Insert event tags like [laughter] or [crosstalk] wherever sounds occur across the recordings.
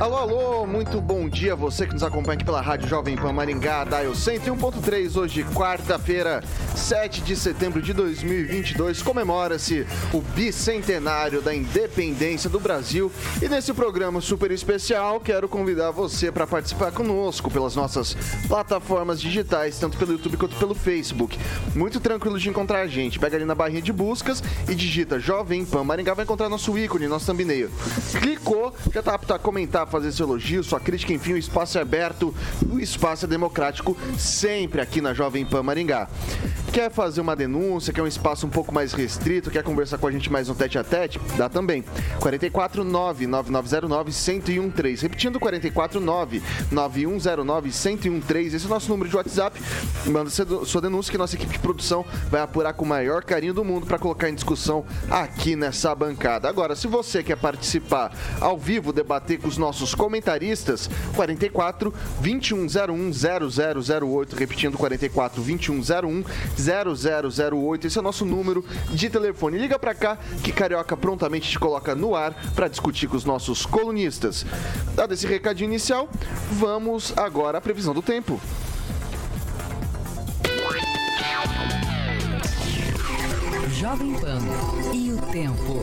Alô, alô, muito bom dia a você que nos acompanha aqui pela Rádio Jovem Pan Maringá, Dial 101.3, hoje quarta-feira, 7 de setembro de 2022, comemora-se o bicentenário da independência do Brasil e nesse programa super especial quero convidar você para participar conosco pelas nossas plataformas digitais, tanto pelo YouTube quanto pelo Facebook. Muito tranquilo de encontrar a gente, pega ali na barrinha de buscas e digita Jovem Pan Maringá, vai encontrar nosso ícone, nosso thumbnail. Clicou, já tá apto a comentar, fazer seu elogio, sua crítica, enfim, o espaço é aberto, o espaço é democrático, sempre aqui na Jovem Pan Maringá. Quer fazer uma denúncia, quer um espaço um pouco mais restrito, quer conversar com a gente mais um tete a tete? Dá também. 449-9909-1013. Repetindo, 449-9109-1013. Esse é o nosso número de WhatsApp. Manda sua denúncia que nossa equipe de produção vai apurar com o maior carinho do mundo para colocar em discussão aqui nessa bancada. Agora, se você quer participar ao vivo, debater com os nossos comentaristas, 44 2101 0008. Repetindo, 44 2101 0008. Esse é o nosso número de telefone. Liga para cá que Carioca prontamente te coloca no ar para discutir com os nossos colunistas. Dado esse recadinho inicial, vamos agora à previsão do tempo. Jovem Pan e o tempo.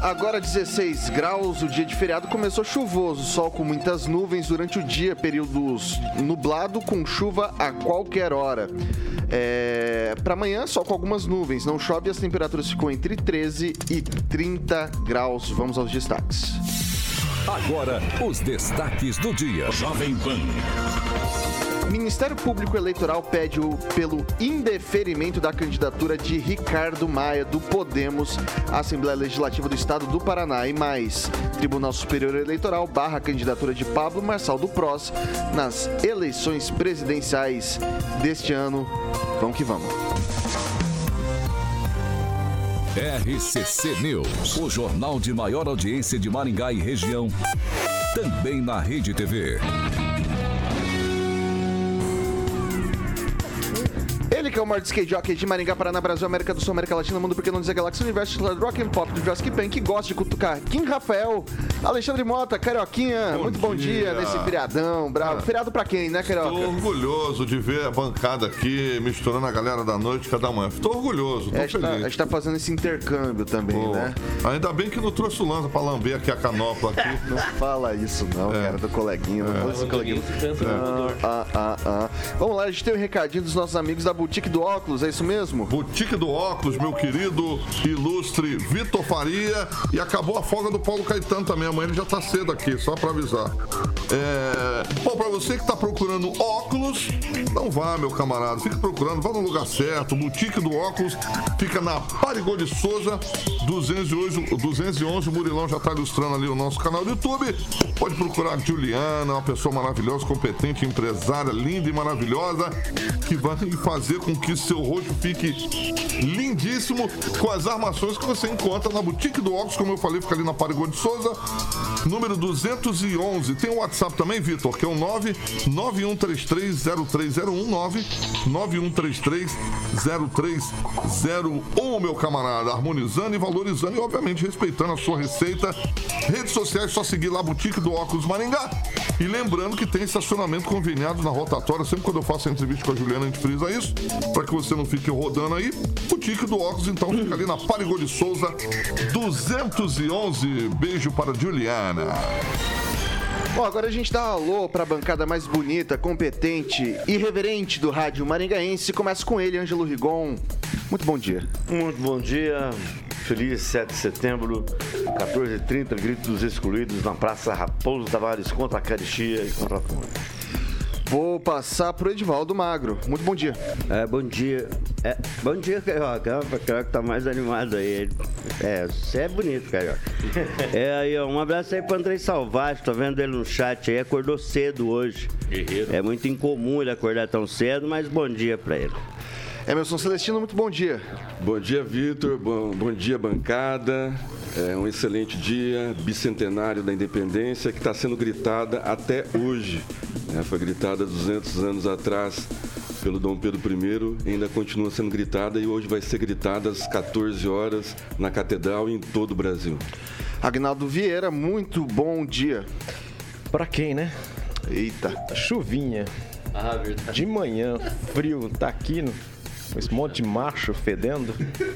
Agora 16 graus, o dia de feriado começou chuvoso, sol com muitas nuvens durante o dia, períodos nublado com chuva a qualquer hora. É... Para amanhã, sol com algumas nuvens, não chove e as temperaturas ficam entre 13 e 30 graus. Vamos aos destaques. Agora, os destaques do dia. Jovem Pan. Ministério Público Eleitoral pede o, pelo indeferimento da candidatura de Ricardo Maia, do Podemos, à Assembleia Legislativa do Estado do Paraná. E mais, Tribunal Superior Eleitoral barra a candidatura de Pablo Marçal do PROS nas eleições presidenciais deste ano. Vamos que vamos. RCC News, o jornal de maior audiência de Maringá e região, também na Rede TV. Ele que é o maior skate jockey de Maringá, Paraná, Brasil, América do Sul, América Latina, Mundo Pequeno, dizer Galáxia, Universo, Rock and Pop, do Jurassic Pan, que gosta de cutucar. Kim Rafael, Alexandre Mota, Carioquinha, Bom muito bom dia. dia. nesse feriadão, bravo. Ah. Feriado pra quem, né, Carioca? Tô orgulhoso de ver a bancada aqui misturando a galera da noite com a da manhã. Tô orgulhoso, tô É, a, gente tá, a feliz. gente tá fazendo esse intercâmbio também, né? Ainda bem que não trouxe o Lanza pra lamber aqui a canopla aqui. [laughs] Não fala isso não, É. cara, do coleguinha. Não fala isso do coleguinha. Ah, ah, ah, ah. Vamos lá, a gente tem um recadinho dos nossos amigos da Boutique do Óculos, é isso mesmo? Boutique do Óculos, meu querido ilustre Vitor Faria. E acabou a folga do Paulo Caetano também. Amanhã ele já tá cedo aqui, só pra avisar. É... Bom, pra você que tá procurando óculos, não vá, meu camarada. Fique procurando, vá no lugar certo. Boutique do Óculos fica na Parigô de Souza, 211. 211. O Murilão já tá ilustrando ali o nosso canal do YouTube. Pode procurar a Juliana, uma pessoa maravilhosa, competente, empresária, linda e maravilhosa, que vai [laughs] fazer com que seu rosto fique lindíssimo com as armações que você encontra na Boutique do Óculos, como eu falei, fica ali na Parigô de Souza, número 211. Tem o WhatsApp também, Vitor, que é o 991330301, 991330301, meu camarada, harmonizando e valorizando e, obviamente, respeitando a sua receita. Redes sociais, só seguir lá, Boutique do Óculos Maringá. E lembrando que tem estacionamento conveniado na rotatória. Sempre quando eu faço a entrevista com a Juliana, a gente frisa isso, para que você não fique rodando aí. Boutique do Óculos, então, fica ali na Parigô de Souza, 211. Beijo para a Juliana. Bom, agora a gente dá um alô pra bancada mais bonita, competente e reverente do rádio maringaense. Começa com ele, Ângelo Rigon. Muito bom dia. Muito bom dia. Feliz 7 de setembro, 14h30, Grito dos Excluídos na Praça Raposo Tavares contra a caristia e contra a fome. Vou passar pro Edivaldo Magro. Muito bom dia. É, bom dia. É, bom dia, Carioca. O Carioca tá mais animado aí. É, você é bonito, Carioca. É aí, ó, um abraço aí pro Andrei Salvati. Tô vendo ele no chat aí. Acordou cedo hoje. Guerreiro. É muito incomum ele acordar tão cedo, mas bom dia pra ele. Emerson Celestino, muito bom dia. Bom dia, Vitor. Bom, bom dia, bancada. É um excelente dia, bicentenário da independência, que está sendo gritada até hoje. né? Foi gritada 200 anos atrás pelo Dom Pedro I, ainda continua sendo gritada e hoje vai ser gritada às 14 horas na Catedral e em todo o Brasil. Agnaldo Vieira, muito bom dia. Pra quem, né? Eita. Chuvinha. Ah, verdade. De manhã, frio, tá aqui no, esse monte de macho fedendo,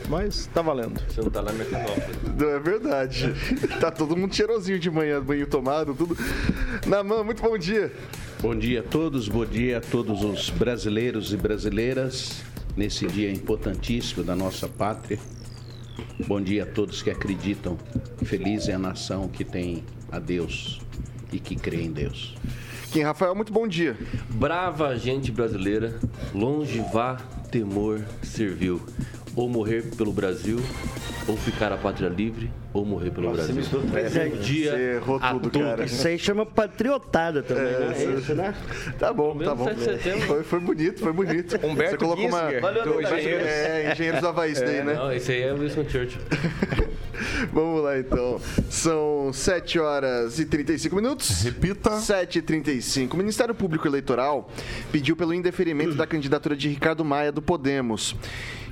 mas tá valendo. Você não tá na Mecanópolis. Não é verdade. [laughs] Tá todo mundo cheirosinho de manhã, banho tomado, tudo. Naman, muito bom dia. Bom dia a todos, bom dia a todos os brasileiros e brasileiras nesse dia importantíssimo da nossa pátria. Bom dia a todos que acreditam. Feliz é a nação que tem a Deus e que crê em Deus. Kim Rafael, muito bom dia. Brava gente brasileira, longe vá temor serviu. Ou morrer pelo Brasil, ou ficar a pátria livre, ou morrer pelo Brasil. Bom dia Você errou a tudo, todos. cara. Isso aí chama patriotada também, né? É isso, né? Tá bom, tá bom. 7 de setembro. Foi, foi bonito, foi bonito. [laughs] Humberto Você colocou uma. Valeu, do. Engenheiros. É, Engenheiros do Havaí, isso daí, né? Não, esse aí é o Winston Churchill. [laughs] Vamos lá então. São 7 horas e 35 minutos. Repita. 7 e 35 O Ministério Público Eleitoral pediu pelo indeferimento da candidatura de Ricardo Maia do Podemos.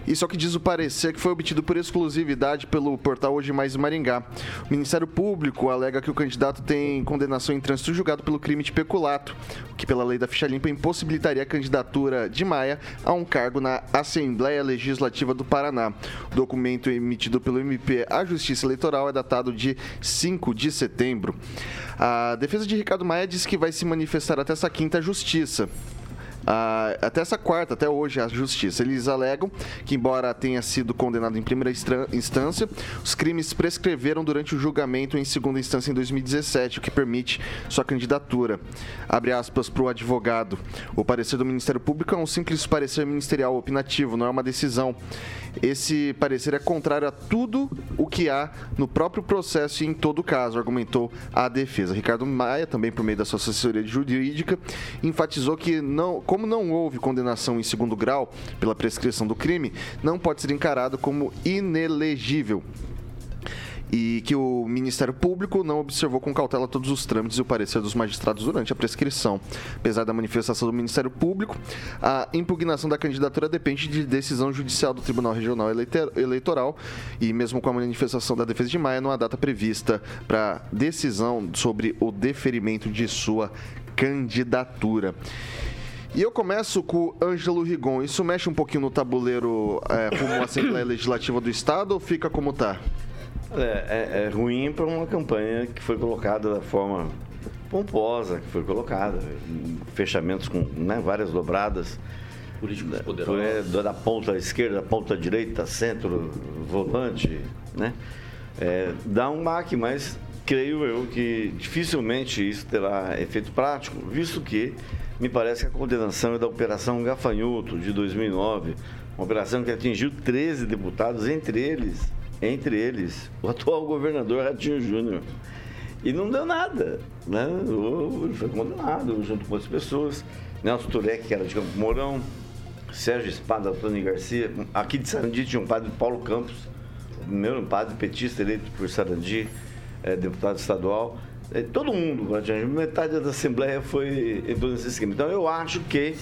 Isso é o que diz o parecer que foi obtido por exclusividade pelo portal Hoje Mais Maringá. O Ministério Público alega que o candidato tem condenação em trânsito julgado pelo crime de peculato, o que pela lei da ficha limpa impossibilitaria a candidatura de Maia a um cargo na Assembleia Legislativa do Paraná. O documento emitido pelo MP à Justiça Eleitoral é datado de 5 de setembro. A defesa de Ricardo Maia diz que vai se manifestar até essa quinta justiça. Ah, até essa quarta, até hoje, a justiça. Eles alegam que, embora tenha sido condenado em primeira instância, os crimes prescreveram durante o julgamento em segunda instância em 2017, o que permite sua candidatura. Abre aspas para o advogado. O parecer do Ministério Público é um simples parecer ministerial opinativo, não é uma decisão. Esse parecer é contrário a tudo o que há no próprio processo e em todo caso, argumentou a defesa. Ricardo Maia, também por meio da sua assessoria jurídica, enfatizou que, não, como não houve condenação em segundo grau pela prescrição do crime, não pode ser encarado como inelegível e que o Ministério Público não observou com cautela todos os trâmites e o parecer dos magistrados durante a prescrição. Apesar da manifestação do Ministério Público, a impugnação da candidatura depende de decisão judicial do Tribunal Regional Eleitoral e mesmo com a manifestação da defesa de Maia, não há data prevista para decisão sobre o deferimento de sua candidatura. E eu começo com o Ângelo Rigon. Isso mexe um pouquinho no tabuleiro é, como a Assembleia Legislativa do Estado ou fica como tá? É, é- é ruim para uma campanha que foi colocada da forma pomposa que foi colocada, fechamentos com né, várias dobradas. Políticos da- poderosos. é, da, da ponta esquerda, da ponta direita, centro, volante, né? É, dá um baque, mas creio eu que dificilmente isso terá efeito prático, visto que me parece que a condenação é da Operação Gafanhoto de 2009, uma operação que atingiu 13 deputados, entre eles, entre eles, o atual governador Ratinho Júnior. E não deu nada, né? Ele foi condenado junto com outras pessoas. Nelson Turek, que era de Campo Mourão, Sérgio Espada, Antônio Garcia. Aqui de Sarandi tinha um padre Paulo Campos, o primeiro padre petista eleito por Sarandi, eh, deputado estadual. Eh, todo mundo, metade da Assembleia foi entrou nesse esquema. Então eu acho que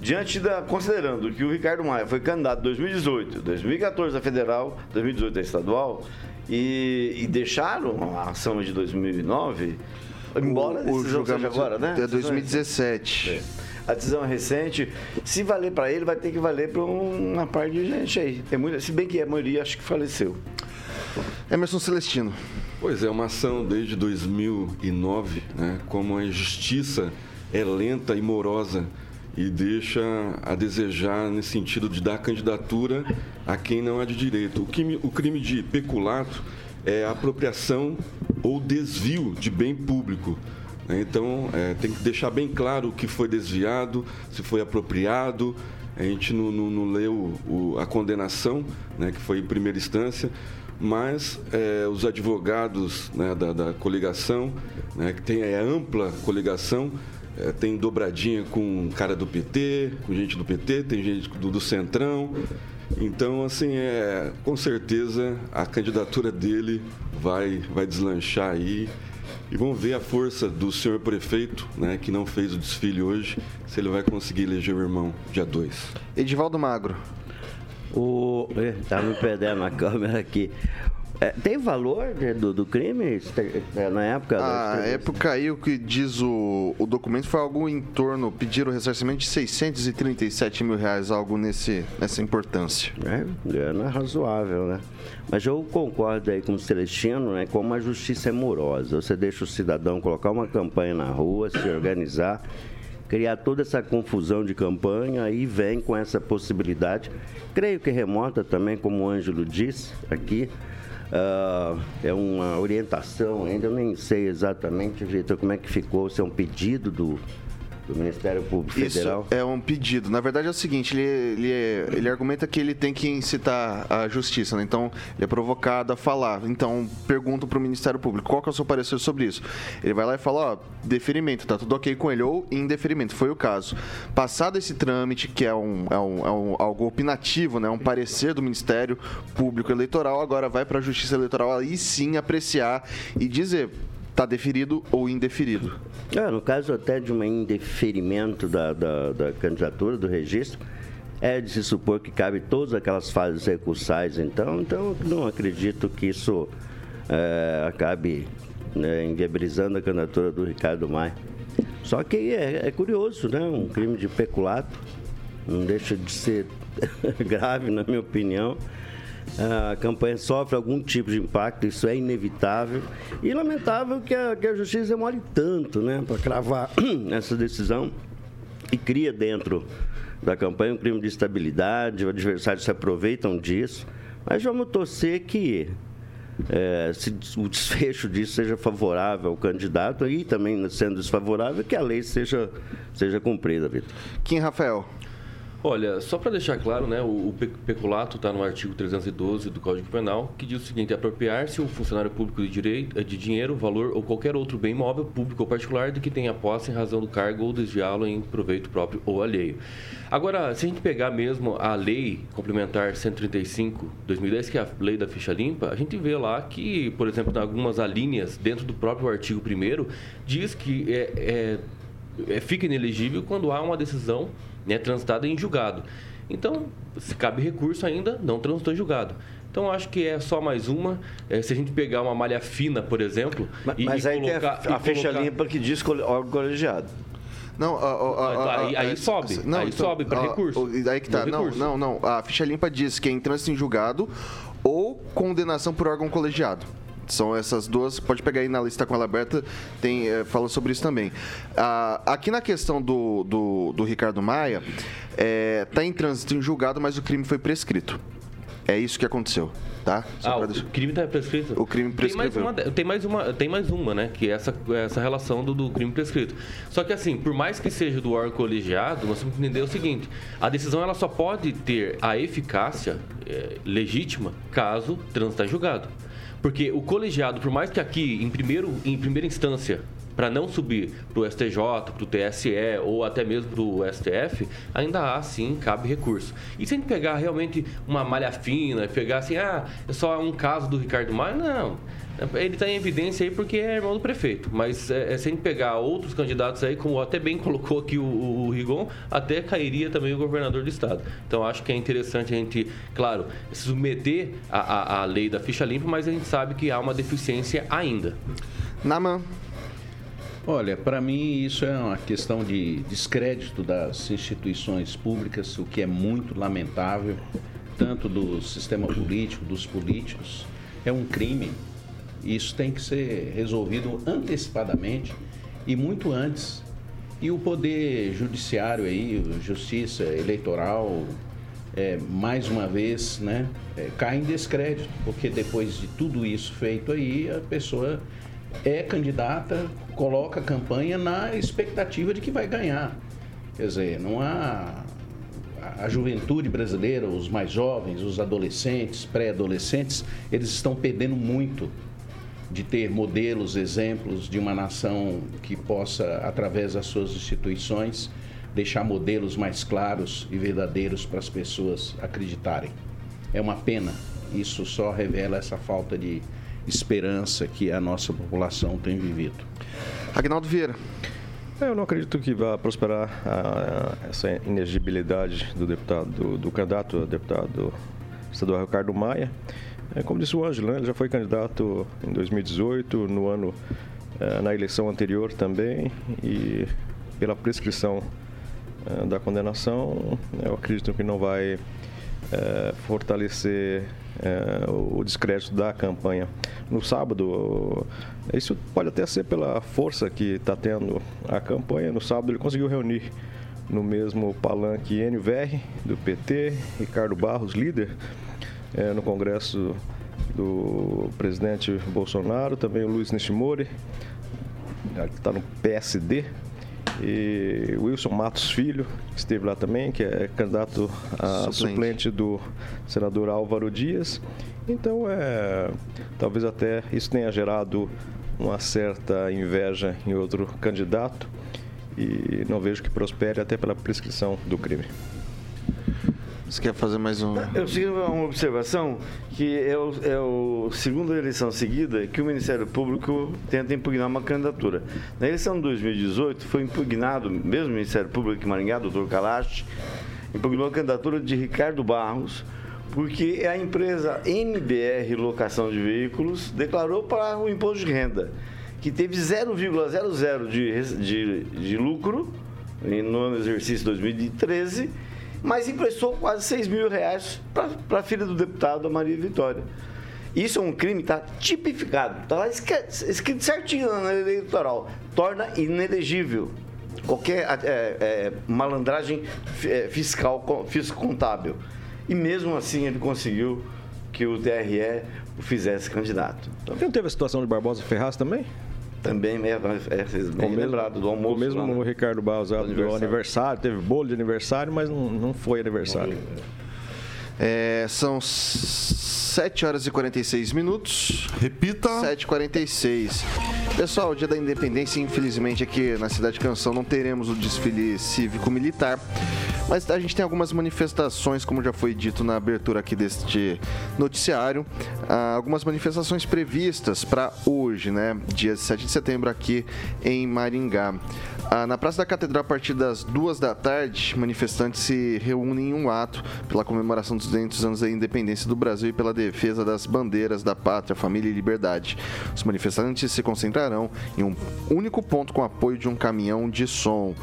Diante da. Considerando que o Ricardo Maia foi candidato em 2018, 2014 a federal, 2018 a estadual, e, e deixaram a ação de 2009, embora o, o seja julgamento agora, né? é 2017. É. A decisão é recente. Se valer para ele, vai ter que valer para uma parte de gente aí. Tem muita, se bem que a maioria acho que faleceu. Emerson Celestino. Pois é, uma ação desde 2009, né? Como a justiça é lenta e morosa e deixa a desejar nesse sentido de dar candidatura a quem não é de direito. O crime, o crime de peculato é apropriação ou desvio de bem público. né? Então, é, tem que deixar bem claro o que foi desviado, se foi apropriado. A gente não, não, não leu o, a condenação, né, que foi em primeira instância, mas é, os advogados né, da, da, coligação, né, que tem é, ampla coligação, é, tem dobradinha com cara do PT, com gente do PT, tem gente do, do Centrão. Então, assim, é, com certeza a candidatura dele vai, vai deslanchar aí. E vamos ver a força do senhor prefeito, né, que não fez o desfile hoje, se ele vai conseguir eleger o irmão dia 2. Edivaldo Magro. O. Tá me perdendo a câmera aqui. É, tem valor né, do, do crime é, na época? A época aí, o que diz o, o documento foi algo em torno, pediram ressarcimento de 637 mil reais, algo nesse, nessa importância. É, grana razoável, né? Mas eu concordo aí com o Celestino, né? Como a justiça é morosa. Você deixa o cidadão colocar uma campanha na rua, se organizar criar toda essa confusão de campanha e vem com essa possibilidade, creio que remota também, como o Ângelo disse aqui, Uh, é uma orientação, ainda eu nem sei exatamente, Vitor, como é que ficou, se é um pedido do, do Ministério Público Federal? Isso é um pedido. Na verdade é o seguinte, ele, ele, ele argumenta que ele tem que incitar a justiça, né? então ele é provocado a falar. Então pergunto para o Ministério Público, qual que é o seu parecer sobre isso? Ele vai lá e fala, ó, deferimento, tá tudo ok com ele, ou indeferimento, foi o caso. Passado esse trâmite, que é, um, é, um, é um, algo opinativo, né? um parecer do Ministério Público Eleitoral, agora vai para a Justiça Eleitoral aí sim apreciar e dizer está deferido ou indeferido. É, no caso até de um indeferimento da, da, da, candidatura, do registro, é de se supor que cabe todas aquelas fases recursais, então, então não acredito que isso é, acabe né, inviabilizando a candidatura do Ricardo Maia. Só que é, é curioso, né? Um crime de peculato, não deixa de ser [laughs] grave, na minha opinião a campanha sofre algum tipo de impacto, isso é inevitável. E lamentável que a, que a justiça demore tanto né, para cravar [clears throat] essa decisão e cria dentro da campanha um crime de estabilidade, os adversários se aproveitam disso. Mas vamos torcer que é, se o desfecho disso seja favorável ao candidato e também sendo desfavorável, que a lei seja, seja cumprida, Vitor. Kim Rafael. Olha, só para deixar claro, né, o peculato está no artigo 312 do Código Penal, que diz o seguinte: apropriar-se o funcionário público de, direito, de dinheiro, valor ou qualquer outro bem imóvel, público ou particular, de que tenha posse em razão do cargo ou desviá-lo em proveito próprio ou alheio. Agora, se a gente pegar mesmo a lei complementar 135/2010, que é a lei da ficha limpa, a gente vê lá que, por exemplo, em algumas alíneas dentro do próprio artigo 1 diz que é, é, é, fica inelegível quando há uma decisão né, transitada em julgado. Então, se cabe recurso ainda, não transitou em julgado. Então, acho que é só mais uma. É, se a gente pegar uma malha fina, por exemplo. Mas, e, mas aí colocar, tem a, a ficha colocar... limpa que diz órgão colegiado. Não, a, a, aí, aí sobe. Não, aí então, sobe para recurso. Aí que tá. Não, não, não. A ficha limpa diz que é em trânsito em julgado ou condenação por órgão colegiado. São essas duas, pode pegar aí na lista com ela aberta, tem, é, fala sobre isso também. Ah, aqui na questão do, do, do Ricardo Maia, está é, tá em trânsito em julgado, mas o crime foi prescrito. É isso que aconteceu, tá? ah, o crime está prescrito? O crime prescrito. Tem mais uma, tem mais uma, tem mais uma né? Que é essa, essa relação do, do crime prescrito. Só que assim, por mais que seja do órgão colegiado, nós temos que entender o seguinte: a decisão ela só pode ter a eficácia é, legítima caso transitar em julgado. Porque o colegiado, por mais que aqui, em, primeiro, em primeira instância, para não subir para o STJ, para o TSE ou até mesmo para o STF, ainda há sim, cabe recurso. E se a gente pegar realmente uma malha fina, pegar assim, ah, é só um caso do Ricardo Maia, não. Ele está em evidência aí porque é irmão do prefeito. Mas é, é, se a gente pegar outros candidatos aí, como até bem [laughs] colocou aqui o, o, Rigon, até cairia também o governador do estado. Então acho que é interessante a gente, claro, submeter a, a, a lei da ficha limpa, mas a gente sabe que há uma deficiência ainda. Naman. Olha, para mim isso é uma questão de descrédito das instituições públicas, o que é muito lamentável, tanto do sistema político, dos políticos. É um crime isso tem que ser resolvido antecipadamente e muito antes. E o poder judiciário aí, justiça eleitoral, é, mais uma vez, né, é, cai em descrédito, porque depois de tudo isso feito aí, a pessoa é candidata, coloca a campanha na expectativa de que vai ganhar. Quer dizer, não há a juventude brasileira, os mais jovens, os adolescentes, pré-adolescentes, eles estão perdendo muito de ter modelos, exemplos de uma nação que possa, através das suas instituições, deixar modelos mais claros e verdadeiros para as pessoas acreditarem. É uma pena, isso só revela essa falta de esperança que a nossa população tem vivido. Agnaldo Vieira. É, Eu não acredito que vá prosperar ah, essa inegibilidade do deputado, do, do candidato a deputado estadual Ricardo Maia. É, como disse o Ângelo, né, ele já foi candidato em 2018, no ano eh, na eleição anterior também, e pela prescrição eh, da condenação, eu acredito que não vai eh, fortalecer o descrédito da campanha. No sábado, isso pode até ser pela força que está tendo a campanha. No sábado, ele conseguiu reunir no mesmo palanque Verri, do PT, Ricardo Barros, líder eh, no Congresso do presidente Bolsonaro, também o Luiz Nishimori, que está no PSD, e Wilson Matos Filho, que esteve lá também, que é candidato a Suplente. suplente, do senador Álvaro Dias. Então, é, talvez até isso tenha gerado uma certa inveja em outro candidato e não vejo que prospere até pela prescrição do crime. Você quer fazer mais um. Eu segui uma observação que é o, é o segunda eleição seguida que o Ministério Público tenta impugnar uma candidatura. Na eleição de 2018 foi impugnado, mesmo o Ministério Público em Maringá, doutor Kalash, impugnou a candidatura de Ricardo Barros, porque a empresa MBR Locação de Veículos declarou para o imposto de renda que teve 0,00 de, de, de lucro no ano exercício 2013, mas emprestou quase 6 mil reais para a filha do deputado, a Maria Vitória. Isso é um crime, está tipificado, está lá escrito certinho na lei eleitoral. Torna inelegível qualquer é, é, malandragem é, fiscal, co- fisco-contábil. E mesmo assim ele conseguiu que o TRE o fizesse candidato. Então, Não teve a situação de Barbosa Ferraz também? Também é, é, vocês bem mesmo- lembrado do almoço. O mesmo lá, né? o Ricardo Barros do aniversário. aniversário. teve bolo de aniversário, mas não, não foi aniversário. É, são 7 horas e 46 minutos. Repita. 7h46. Pessoal, o dia da independência, infelizmente, aqui na Cidade Canção não teremos o desfile cívico-militar. Mas a gente tem algumas manifestações, como já foi dito na abertura aqui deste noticiário, ah, algumas manifestações previstas para hoje, né? Dia 7 de setembro aqui em Maringá. Ah, na Praça da Catedral, a partir das duas da tarde, manifestantes se reúnem em um ato pela comemoração dos 200 anos da independência do Brasil e pela defesa das bandeiras da pátria, família e liberdade. Os manifestantes se concentrarão em um único ponto com apoio de um caminhão de som.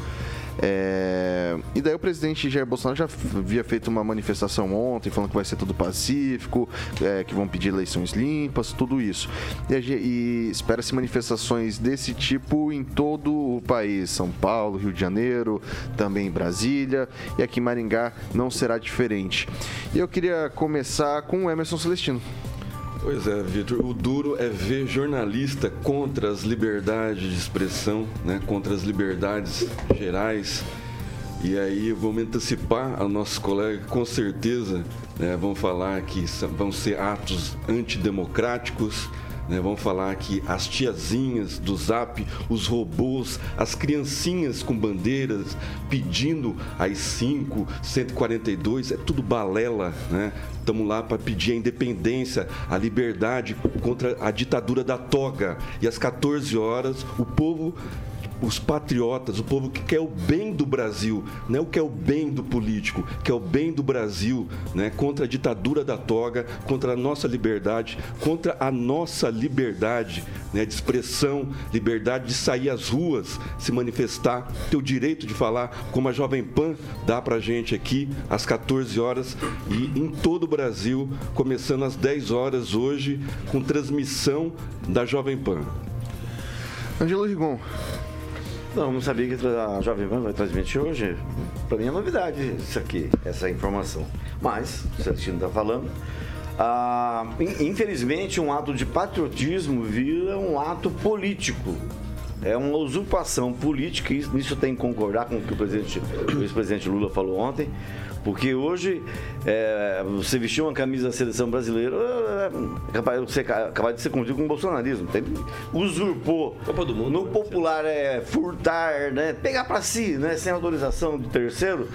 É, E daí o presidente Jair Bolsonaro já havia feito uma manifestação ontem, falando que vai ser tudo pacífico, é, que vão pedir eleições limpas, tudo isso. E, e espera-se manifestações desse tipo em todo o país, São Paulo, Rio de Janeiro, também Brasília, e aqui em Maringá não será diferente. E eu queria começar com o Emerson Celestino. Pois é, Vitor. O duro é ver jornalista contra as liberdades de expressão, né? contra as liberdades gerais. E aí vamos antecipar a nossos colegas, com certeza, né? vão falar que vão ser atos antidemocráticos. Né, vão falar que as tiazinhas do Zap, os robôs, as criancinhas com bandeiras pedindo às 5, 142, é tudo balela, né? Estamos lá para pedir a independência, a liberdade contra a ditadura da toga. E às 14 horas, o povo os patriotas, o povo que quer o bem do Brasil, não é o que é o bem do político, que é o bem do Brasil, né? contra a ditadura da toga, contra a nossa liberdade, contra a nossa liberdade né? de expressão, liberdade de sair às ruas, se manifestar, ter o direito de falar, como a Jovem Pan dá pra gente aqui, às 14 horas e em todo o Brasil, começando às 10 horas hoje, com transmissão da Jovem Pan. Angelo Rigon. Não, não sabia que a Jovem Pan vai transmitir hoje. Para mim é novidade isso aqui, essa informação. Mas, o Celestino está falando. Ah, in- infelizmente, um ato de patriotismo vira um ato político. É uma usurpação política, e isso- nisso tenho que concordar com o que o, presidente- o ex-presidente Lula falou ontem, porque hoje é, você vestir uma camisa da seleção brasileira é capaz de ser, capaz de ser confundido com o bolsonarismo. Tem- usurpou. Copa do Mundo, No né? popular é furtar, né? pegar para si, né? sem autorização do terceiro.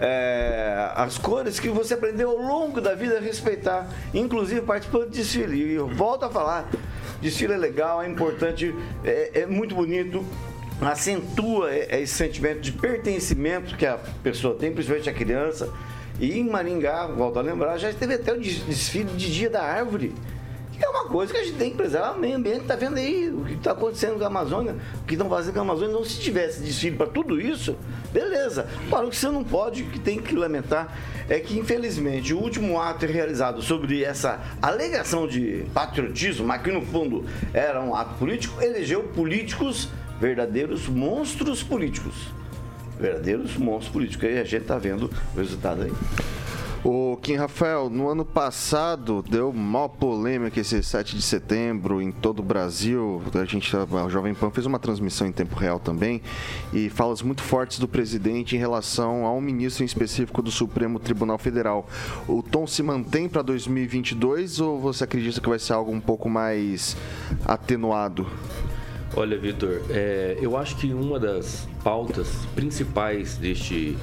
é, as cores que você aprendeu ao longo da vida a respeitar, inclusive participando de desfile. E eu volto a falar, desfile é legal, é importante, é, é muito bonito, acentua esse sentimento de pertencimento que a pessoa tem, principalmente a criança. E em Maringá, volto a lembrar, já teve até o des- desfile de Dia da Árvore. Que é uma coisa que a gente tem que preservar o meio ambiente, tá vendo aí o que está acontecendo com a Amazônia, o que estão fazendo com a Amazônia. Então, se tivesse desfile para tudo isso, beleza. Agora, o que você não pode, que tem que lamentar, é que, infelizmente, o último ato realizado sobre essa alegação de patriotismo, mas que no fundo era um ato político, elegeu políticos, verdadeiros monstros políticos. Verdadeiros monstros políticos. E a gente tá vendo o resultado aí. O Kim Rafael, no ano passado deu maior polêmica esse 7 de setembro em todo o Brasil. A gente, a Jovem Pan fez uma transmissão em tempo real também e falas muito fortes do presidente em relação a um ministro em específico do Supremo Tribunal Federal. O tom se mantém para 2022 ou você acredita que vai ser algo um pouco mais atenuado? Olha, Vitor, é, eu acho que uma das pautas principais deste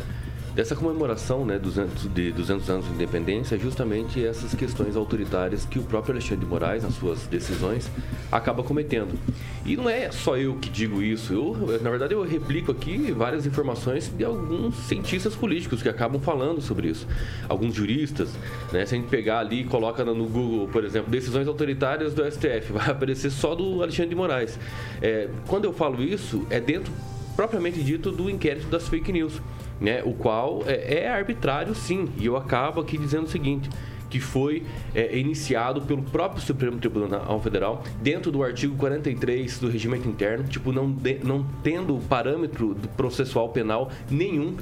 dessa comemoração né, 200, de 200 anos de independência é justamente essas questões autoritárias que o próprio Alexandre de Moraes, nas suas decisões, acaba cometendo. E não é só eu que digo isso, eu, na verdade eu replico aqui várias informações de alguns cientistas políticos que acabam falando sobre isso. Alguns juristas, né, se a gente pegar ali e coloca no Google, por exemplo, decisões autoritárias do STF, [laughs] vai aparecer só do Alexandre de Moraes. É, quando eu falo isso, é dentro propriamente dito do inquérito das fake news, né? O qual é, é arbitrário, sim. E eu acabo aqui dizendo o seguinte que foi é, iniciado pelo próprio Supremo Tribunal Federal dentro do artigo 43 do regimento interno, tipo não, de- não tendo parâmetro processual penal nenhum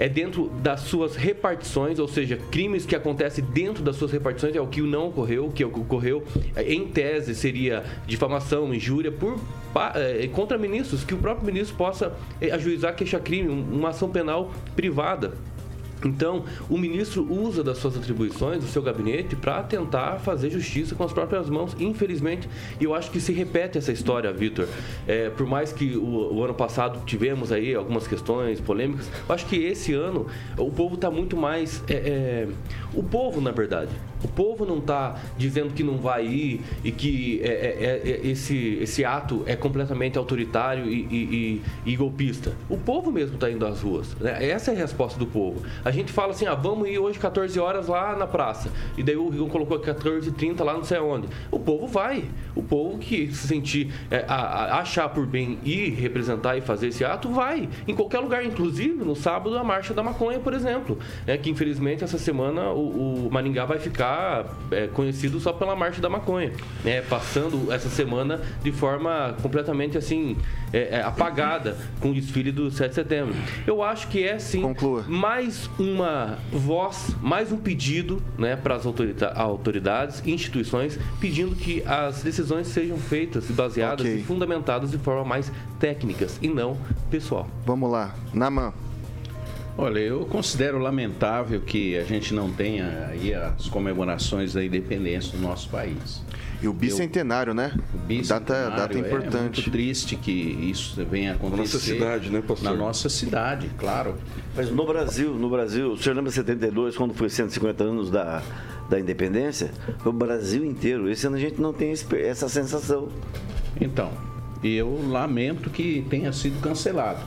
é dentro das suas repartições, ou seja, crimes que acontecem dentro das suas repartições, é o que não ocorreu, o que ocorreu é, em tese seria difamação, injúria por pa- é, contra ministros, que o próprio ministro possa é, ajuizar queixa-crime, um- uma ação penal privada. Então, o ministro usa das suas atribuições, do seu gabinete, para tentar fazer justiça com as próprias mãos, infelizmente. E eu acho que se repete essa história, Vitor. É, por mais que o, o ano passado tivemos aí algumas questões polêmicas, eu acho que esse ano o povo está muito mais. é, é, o povo, na verdade. O povo não está dizendo que não vai ir e que é, é, é, esse, esse ato é completamente autoritário e, e- e- e golpista. O povo mesmo está indo às ruas. né? Essa é a resposta do povo. A gente fala assim, ah, vamos ir hoje 14 horas lá na praça. E daí o Rigon colocou 14h30 lá não sei aonde. O povo vai. O povo que se sentir, é, a- a- achar por bem ir representar e fazer esse ato, vai. Em qualquer lugar, inclusive no sábado, a Marcha da Maconha, por exemplo. É, que infelizmente essa semana o, o Maringá vai ficar é, conhecido só pela Marcha da Maconha. né? passando essa semana de forma completamente assim é, é, apagada com o desfile do 7 de setembro. Eu acho que é sim Conclua. mais uma voz, mais um pedido né, para as autoridades e instituições pedindo que as decisões sejam feitas e baseadas Ok. e fundamentadas de forma mais técnicas e não pessoal. Vamos lá, Naman. Olha, eu considero lamentável que a gente não tenha aí as comemorações da independência do nosso país. E o bicentenário, né? O Data, bicentenário data É importante. muito triste que isso venha acontecer. nossa cidade, né, pastor? Na nossa cidade, claro. Mas no Brasil, no Brasil, o senhor lembra 72, quando foi 150 anos da, da independência? Foi o Brasil inteiro. Esse ano a gente não tem essa sensação. Então, eu lamento que tenha sido cancelado.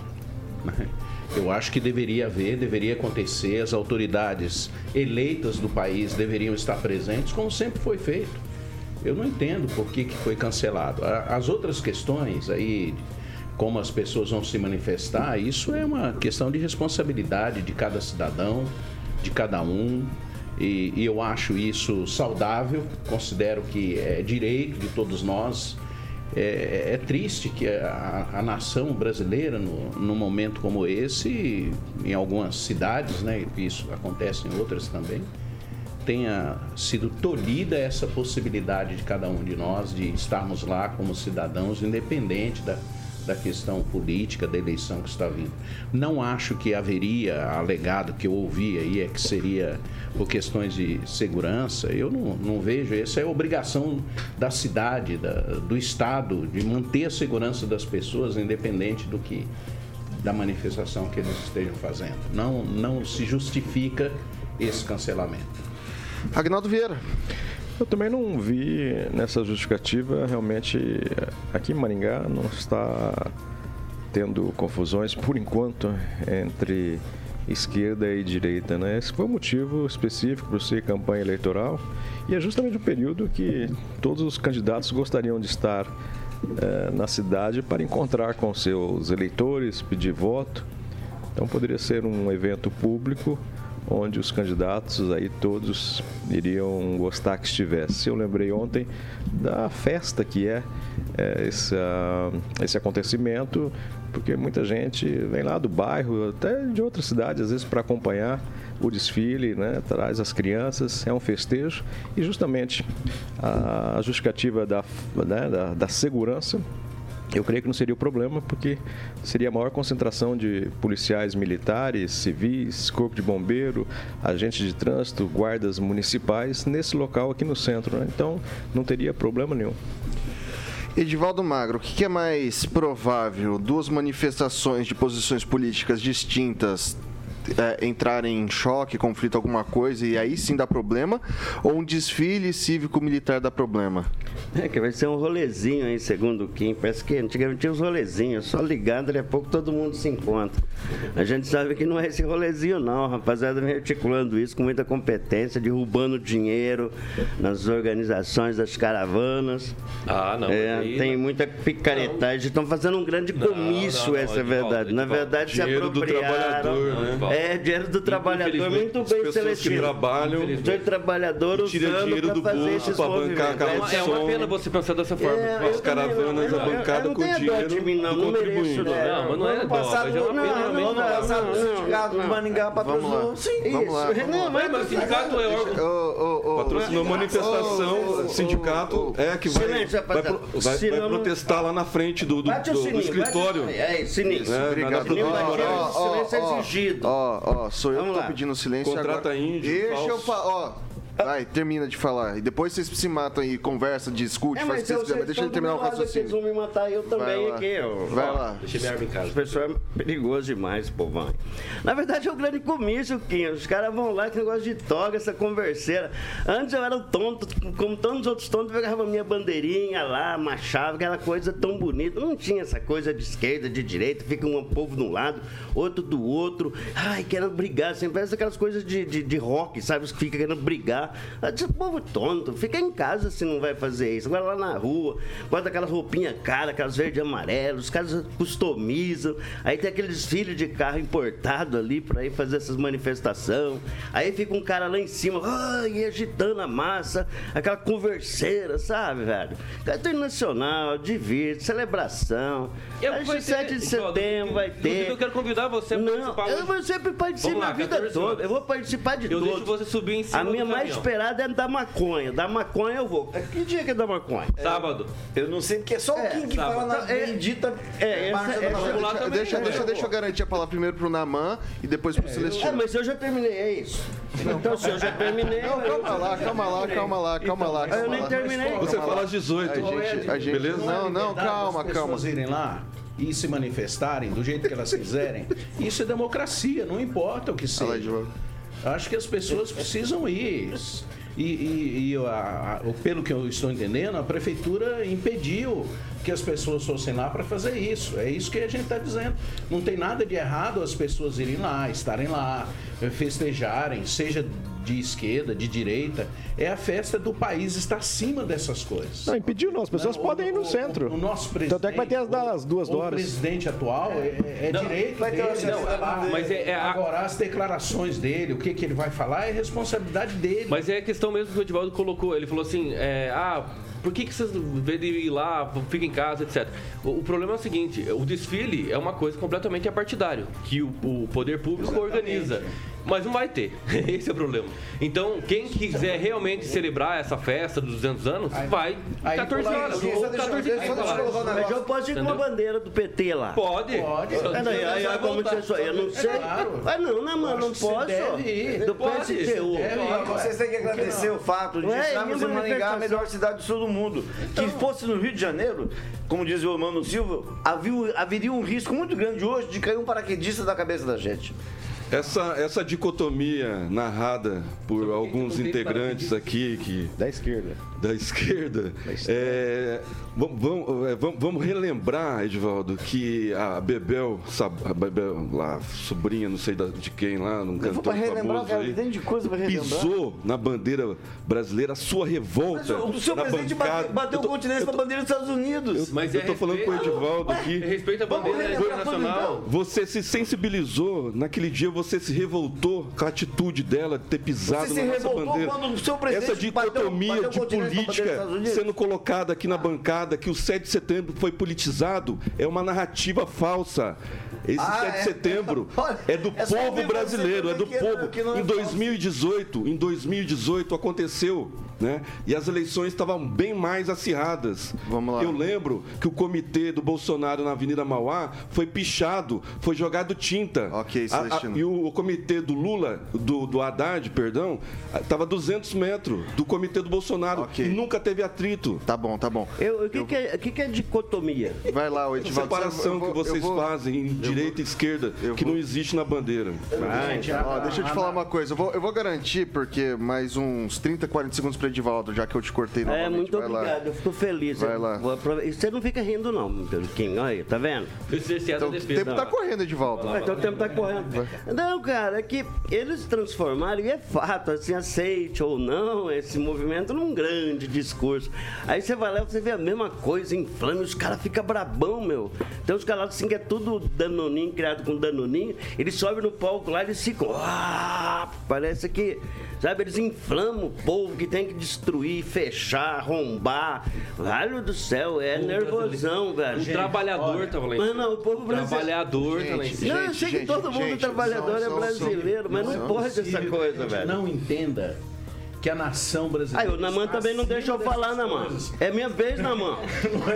né? Eu acho que deveria haver, deveria acontecer, as autoridades eleitas do país deveriam estar presentes, como sempre foi feito. Eu não entendo por que, que foi cancelado. As outras questões aí, como as pessoas vão se manifestar, isso é uma questão de responsabilidade de cada cidadão, de cada um. E, e eu acho isso saudável, considero que é direito de todos nós. É, é triste que a, a nação brasileira, no, num momento como esse, em algumas cidades, né, isso acontece em outras também, tenha sido tolhida essa possibilidade de cada um de nós de estarmos lá como cidadãos, independente da, da questão política da eleição que está vindo. Não acho que haveria alegado que eu ouvi aí é que seria por questões de segurança. Eu não, não vejo. Essa é a obrigação da cidade, da, do Estado, de manter a segurança das pessoas, independente do que da manifestação que eles estejam fazendo. Não, não se justifica esse cancelamento. Agnaldo Vieira. Eu também não vi nessa justificativa realmente aqui em Maringá não está tendo confusões por enquanto entre esquerda e direita, né? Esse foi o motivo específico para ser campanha eleitoral e é justamente o período que todos os candidatos gostariam de estar eh, na cidade para encontrar com seus eleitores, pedir voto. Então poderia ser um evento público onde os candidatos aí todos iriam gostar que estivesse. Eu lembrei ontem da festa que é, é esse, esse acontecimento, porque muita gente vem lá do bairro, até de outras cidades, às vezes para acompanhar o desfile, né, traz as crianças, é um festejo e justamente a justificativa da, né, da, da segurança eu creio que não seria o problema, porque seria a maior concentração de policiais militares, civis, corpo de bombeiro, agentes de trânsito, guardas municipais nesse local aqui no centro. Né? Então, não teria problema nenhum. Edivaldo Magro, o que é mais provável? Duas manifestações de posições políticas distintas é, entrarem em choque, conflito, alguma coisa, e aí sim dá problema? Ou um desfile cívico-militar dá problema? É que vai ser um rolezinho aí, segundo o Kim. Parece que antigamente tinha os rolezinhos, só ligado, daqui a pouco todo mundo se encontra. A gente sabe que não é esse rolezinho, não. rapaziada vem articulando isso com muita competência, derrubando dinheiro nas organizações das caravanas. Ah, não. É, aí, tem não. muita picaretagem. Estão fazendo um grande comício, não, não, essa é verdade. Na verdade, se apropriaram. Né? É, dinheiro do trabalhador muito bem selecionado. que trabalham. O trabalhador usando dinheiro do bolso para bancar a é, é uma pena você pensar dessa forma. É, As caravanas abancadas com dinheiro do contribuinte. Não, mas não é dó, mas é uma pena realmente. Ano passado, o sindicato do Maningá patrocinou. Sim, vamos lá. Não, mas o sindicato é órgão. Patrocinou manifestação, sindicato é que vai protestar lá na frente do escritório. É, sinistro. Obrigado. Silêncio é exigido. Ó, ó, sou eu que tô pedindo silêncio Contrata agora. índio. Deixa eu falar, ó. Vai, termina de falar. E depois vocês se matam e conversa, discute, é, faz o que vocês quiserem, mas deixa ele terminar o raciocínio. Eles vão me matar eu também Vai aqui. Ó. Vai lá. Deixa minha arma em casa. Esse pessoal é perigoso demais, povão. Na verdade é o grande comício, Kim. Os caras vão lá com negócio de toga, essa converseira. Antes eu era tonto, como todos os outros tontos, eu pegava minha bandeirinha lá, machava, aquela coisa tão bonita. Não tinha essa coisa de esquerda, de direita, fica um povo de um lado, outro do outro. Ai, querendo brigar. Sempre parece aquelas coisas de, de, de rock, sabe? Que fica querendo brigar. Eu disse, povo tonto, fica em casa se não vai fazer isso. Agora lá na rua, bota aquelas roupinhas caras, aquelas verde e amarelo, os caras customizam. Aí tem aqueles filhos de carro importado ali para ir fazer essas manifestações. Aí fica um cara lá em cima, agitando a massa, aquela converseira, sabe, velho? Cartão nacional, divirte, celebração. Eu Aí, 7 de setembro vai ter. Eu quero convidar você para participar. Eu vou sempre participar a vida toda. Eu vou participar de eu todos. Eu deixo você subir em cima A minha mais esperada é da maconha. Da maconha eu vou. Que dia que é da maconha? É, sábado. Eu não sei, porque é só o Kim que fala na é, bendita. É, essa, é, deixa, deixa, deixa, deixa eu garantir a palavra primeiro pro Naman e depois pro Celestino. É, mas eu já terminei, é isso. Então, se eu já terminei. Não, calma lá, calma lá, calma lá, calma lá. Eu nem terminei. Você fala às 18. A gente, beleza? Não, não, calma, calma. As irem lá e se manifestarem do jeito que elas quiserem, isso é democracia, não importa o que seja. Acho que as pessoas precisam ir. E, e, e a, a, pelo que eu estou entendendo, a prefeitura impediu que as pessoas fossem lá para fazer isso. É isso que a gente está dizendo. Não tem nada de errado as pessoas irem lá, estarem lá, festejarem, seja de esquerda, de direita. É a festa do país estar acima dessas coisas. Não, impediu não. As pessoas não, podem o, ir no centro. O, o, nosso presidente. Tanto é que vai ter as, das duas o, horas. O presidente atual é, é não, direito vai ter dele. Não, lá, mas é, é agora as declarações dele, o que, que ele vai falar é responsabilidade dele. Mas é a questão mesmo que o Edivaldo colocou. Ele falou assim, é, ah por que, que vocês, vez de ir lá, fiquem em casa, etc. O, o, problema é o seguinte: o desfile é uma coisa completamente apartidário, que o, o poder público Exatamente. organiza. Mas não vai ter. [laughs] Esse é o problema. Então, quem quiser realmente celebrar essa festa dos 200 anos, vai aí 14 pula- horas. Só ou deixa- 14 deixa- só deixa eu colocar um Mas eu posso ir com uma bandeira do PT lá. Pode. Pode. É, daí, aí, aí, como você só, eu não sei. claro. Ah, não, né, mano? Não posso. Do Pode, PSTU. Vocês têm que agradecer o fato de estarmos em Maringá, a melhor cidade do sul do mundo. Que fosse no Rio de Janeiro, como diz o Mano Silva, haveria um risco muito grande hoje de cair um paraquedista da cabeça da gente. Essa, essa dicotomia narrada por alguns integrantes aqui que Da esquerda. Da esquerda. É, vamos, vamos, é, vamos- relembrar, Edvaldo, que a Bebel, a Bebel lá, sobrinha, não sei de quem lá, num Eu vou cantor pra relembrar, famoso cara, aí, tem de coisa pra relembrar. pisou na bandeira brasileira a sua revolta. Mas o seu na presidente bancada. bateu, bateu Eu tô- o continente na bandeira dos Estados Unidos. Mas eu é tô falando com o respeito- Edivaldo aqui. Respeita a bandeira internacional. tudo, Você se sensibilizou, naquele dia você se revoltou com a atitude dela de ter pisado Você se na nossa revoltou bandeira. quando o seu presidente Essa bateu- dicotomia bateu o de dos política sendo colocada aqui na bancada, que o 7 de setembro foi politizado, é uma narrativa falsa. Esse Ah, 7 de é? setembro [laughs] Olha, é do é povo brasileiro, é do é- povo. é Em falso. 2018, em 2018 aconteceu, né? E as eleições estavam bem mais acirradas. Vamos lá. Eu lembro que o comitê do Bolsonaro na Avenida Mauá foi pichado, foi jogado tinta. Ok, A- a- Celestino. e o, o comitê do Lula, do, do Haddad, perdão, estava a 200 metros do comitê do Bolsonaro. Ok. E nunca teve atrito. Tá bom, tá bom. Eu- O que, que, é, que, que é dicotomia? Vai lá, o A Edivaldo. separação Eu vou- que vocês eu vou- fazem em direita e esquerda, eu que não existe na bandeira. Ó, deixa eu te falar uma coisa. Eu vou, eu vou garantir, porque mais uns 30, 40 segundos pro Edivaldo, já que eu te cortei É, novamente. muito Vai lá. obrigado, eu fico feliz. Vai Eu lá. e Você não fica rindo, não, Kim. Olha aí, tá vendo? Então, o tempo tá correndo, Edivaldo. Ah, Então o tempo tá correndo. Não, cara, é que eles transformaram, e é fato, assim, aceite ou não esse movimento num grande discurso. Aí você vai lá você vê a mesma coisa, inflame, os caras ficam brabão, meu. Tem uns caras assim que é tudo danoninho, criado com danoninho, eles sobem no palco lá e eles ficam. "Ah", parece que. Sabe, eles inflamam o povo que tem que destruir, fechar, arrombar. Valho do céu, é nervosão, velho. O trabalhador tava lá em cima. não, o povo O brasileiro. trabalhador tá lá em cima. Não, eu sei que gente, todo mundo gente, trabalhador só- é só- brasileiro, mas não, não pode essa coisa, gente velho. Não entenda que a nação Aí brasileira. o Naman também não deixa eu falar, Naman. É minha vez, [laughs] Naman.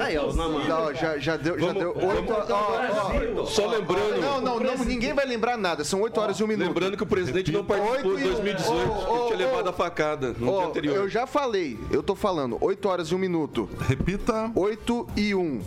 Aí, ó, o Naman. Não, já, já deu, já Vamos- deu vamos- 8 horas. Só lembrando. Não, não, não, ninguém vai lembrar nada. São 8 horas e 1 minuto. Lembrando que o presidente não participou em e um. 2018, Ô, que ô, tinha levado a facada no Ó, dia anterior. eu já falei, eu tô falando, 8 horas e 1 minuto. Repita. 8 e 1.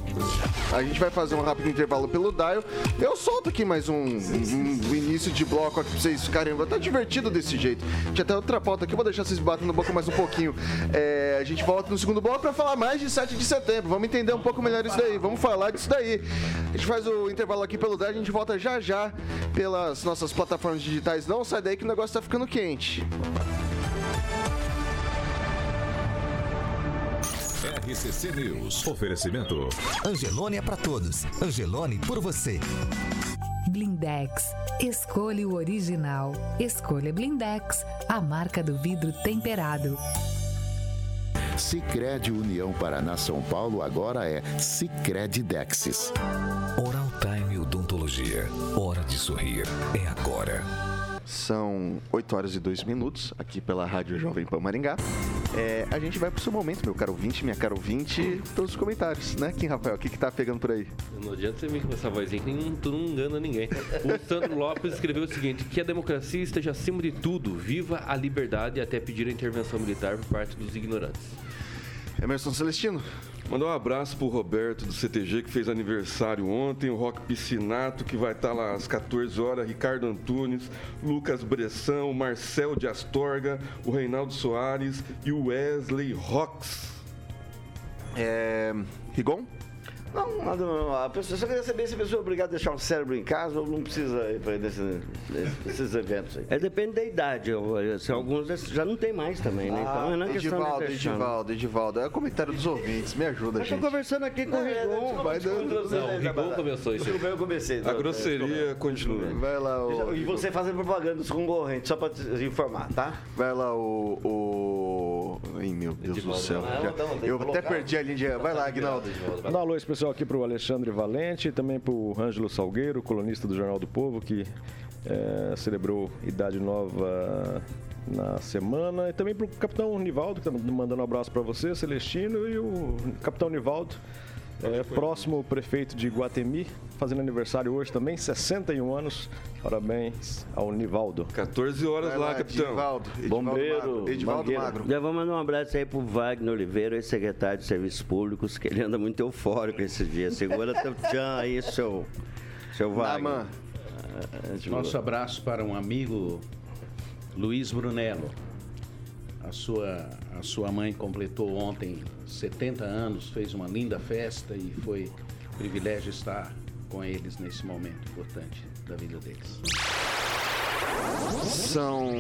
A gente vai fazer um rápido intervalo pelo Dial. Eu solto aqui mais um, um- um início de bloco aqui pra vocês ficarem. Tá divertido desse jeito. Tinha até outra pauta aqui, eu vou deixar vocês batendo boca mais um pouquinho. É, a gente volta no segundo bloco pra falar mais de 7 de setembro. Vamos entender um pouco melhor isso daí. Vamos falar disso daí. A gente faz o intervalo aqui pelo Dial, a gente volta já já pelas nossas plataformas digitais. Não sai daí que o negócio tá ficando quente. RCC News. Oferecimento. Angelone é pra todos. Angelone por você. Blindex. Escolha o original. Escolha Blindex, a marca do vidro temperado. Sicredi União Paraná São Paulo agora é Sicredi Dexis. Oral Time Odontologia. Hora de sorrir. É agora. São 8 horas e 2 minutos aqui pela Rádio Jovem Pan Maringá. É, a gente vai pro seu momento, meu caro ouvinte, minha caro ouvinte, pelos comentários, né, Kim Rafael? O que, que tá pegando por aí? Não adianta você vir com essa vozinha que não, tu não engana ninguém. O Sandro Lopes escreveu o seguinte: que a democracia esteja acima de tudo, viva a liberdade e até pedir a intervenção militar por parte dos ignorantes. Emerson Celestino? Mandar um abraço pro Roberto do CTG que fez aniversário ontem, o Rock Piscinato que vai estar lá às 14 horas, Ricardo Antunes, Lucas Bressão, Marcel de Astorga, o Reinaldo Soares e o Wesley Rox. É. Rigon? Não, nada, não. A pessoa, só queria saber se a pessoa é obrigada a deixar o cérebro em casa ou não precisa ir para desse, desses eventos aí. É depende da idade. eu- Se alguns desses já não tem mais também, né? Então é questão de Edivaldo. Edivaldo, Edivaldo. É o comentário dos ouvintes, me ajuda, Eu tô gente. conversando aqui com o Rigon. Vai dando. Não, o Rigon começou isso. eu comecei. A grosseria continua. Vai lá, o. E você fazendo propaganda dos concorrentes, só para te informar, tá? Vai lá, o. o... Ai, meu Deus do céu. Não, Já- não, tem que Eu até perdi a linha de. Vai lá, Aguinaldo. Mandar um alô especial aqui para o Alexandre Valente e também para o Ângelo Salgueiro, colunista do Jornal do Povo, que é, celebrou Idade Nova na semana. E também para o Capitão Nivaldo, que está mandando um abraço para você, Celestino, e o Capitão Nivaldo, é, próximo prefeito de Guatemi, fazendo aniversário hoje também, 61 anos. Parabéns ao Nivaldo. 14 horas lá, lá, capitão. Edivaldo, Edivaldo Bombeiro, Magro, Edivaldo. Magro. Já vou mandar um abraço aí pro Wagner Oliveira, ex-secretário de Serviços Públicos, que ele anda muito eufórico esses dias. Segura teu [laughs] tchan aí, seu, seu Wagner. Ah, Nosso abraço para um amigo, Luiz Brunello. A sua, a sua mãe completou ontem 70 anos, fez uma linda festa e foi um privilégio estar com eles nesse momento importante da vida deles. São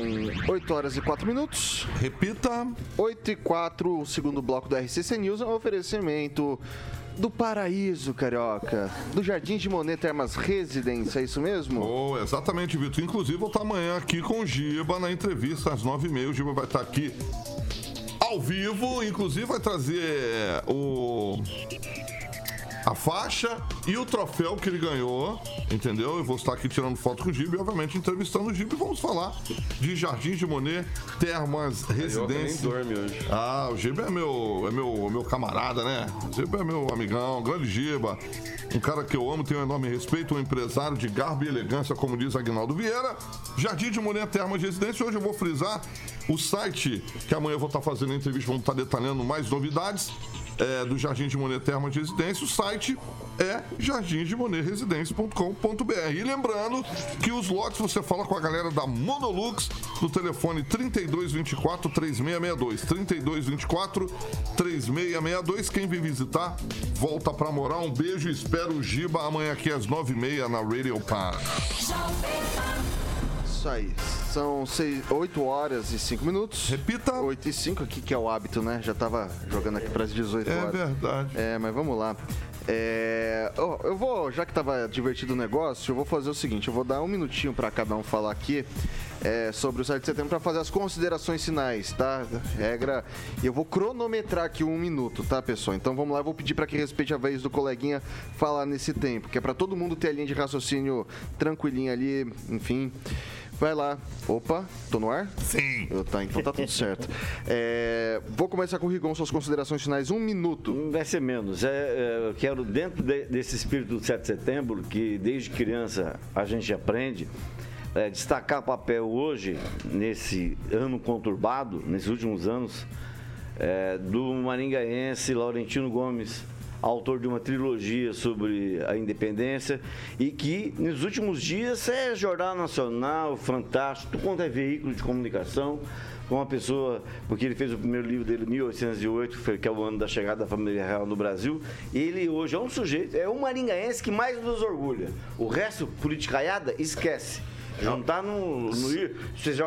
8 horas e 4 minutos. Repita. 8 e 4, o segundo bloco do RCC News é um oferecimento do Paraíso, Carioca. Do Jardim de Monet Termas Residência, é isso mesmo? Oh, exatamente, Vitor. Inclusive, vou estar amanhã aqui com o Giba na entrevista às 9h30. O Giba vai estar aqui ao vivo. Inclusive, vai trazer o. A faixa e o troféu que ele ganhou, entendeu? Eu vou estar aqui tirando foto com o Giba e, obviamente, entrevistando o Giba. E vamos falar de Jardim de Monet, Termas Carioca nem Residência. dorme hoje. Ah, o Giba é meu, é meu, meu camarada, né? O Giba é meu amigão, grande Giba. Um cara que eu amo, tenho um enorme respeito, um empresário de garbo e elegância, como diz Agnaldo Vieira. Jardim de Monet Termas Residência. Hoje eu vou frisar o site, que amanhã eu vou estar fazendo a entrevista, vamos estar detalhando mais novidades. É, do Jardim de Monet Termas de Residência. O site é jardimdemonetresidencia.com.br. E lembrando que os lotes você fala com a galera da Monolux no telefone 3224 3662. 3224 3662. Quem vem visitar, volta pra morar. Um beijo e espero o Giba amanhã aqui às 9h30 na Radio Park. Isso aí. São 8 horas e 5 minutos. Repita. 8 e 5 aqui, que é o hábito, né? Já tava jogando aqui para as 18 É horas. verdade. É, mas vamos lá. É, eu vou, já que tava divertido o negócio, eu vou fazer o seguinte: eu vou dar um minutinho para cada um falar aqui é, sobre o 7 de setembro para fazer as considerações finais, tá? Regra. E eu vou cronometrar aqui um minuto, tá, pessoal? Então vamos lá, eu vou pedir para que respeite a vez do coleguinha falar nesse tempo, que é para todo mundo ter a linha de raciocínio tranquilinha ali, enfim. Vai lá. Opa, tô no ar? Sim. Eu, tá, então tá tudo certo. É, vou começar com o Rigon, suas considerações finais. Um minuto. Vai ser menos. É, é, eu quero, dentro de- desse espírito do 7 de setembro, que desde criança a gente aprende, é, destacar o papel hoje, nesse ano conturbado, nesses últimos anos, é, do maringaense Laurentino Gomes, autor de uma trilogia sobre a independência e que nos últimos dias é Jornal Nacional, Fantástico, tudo quanto é veículo de comunicação, com uma pessoa, porque ele fez o primeiro livro dele em 1808, que é o ano da chegada da família real no Brasil. Ele hoje é um sujeito, é um maringaense que mais nos orgulha. O resto, politicaiada, esquece. Não tá no, você,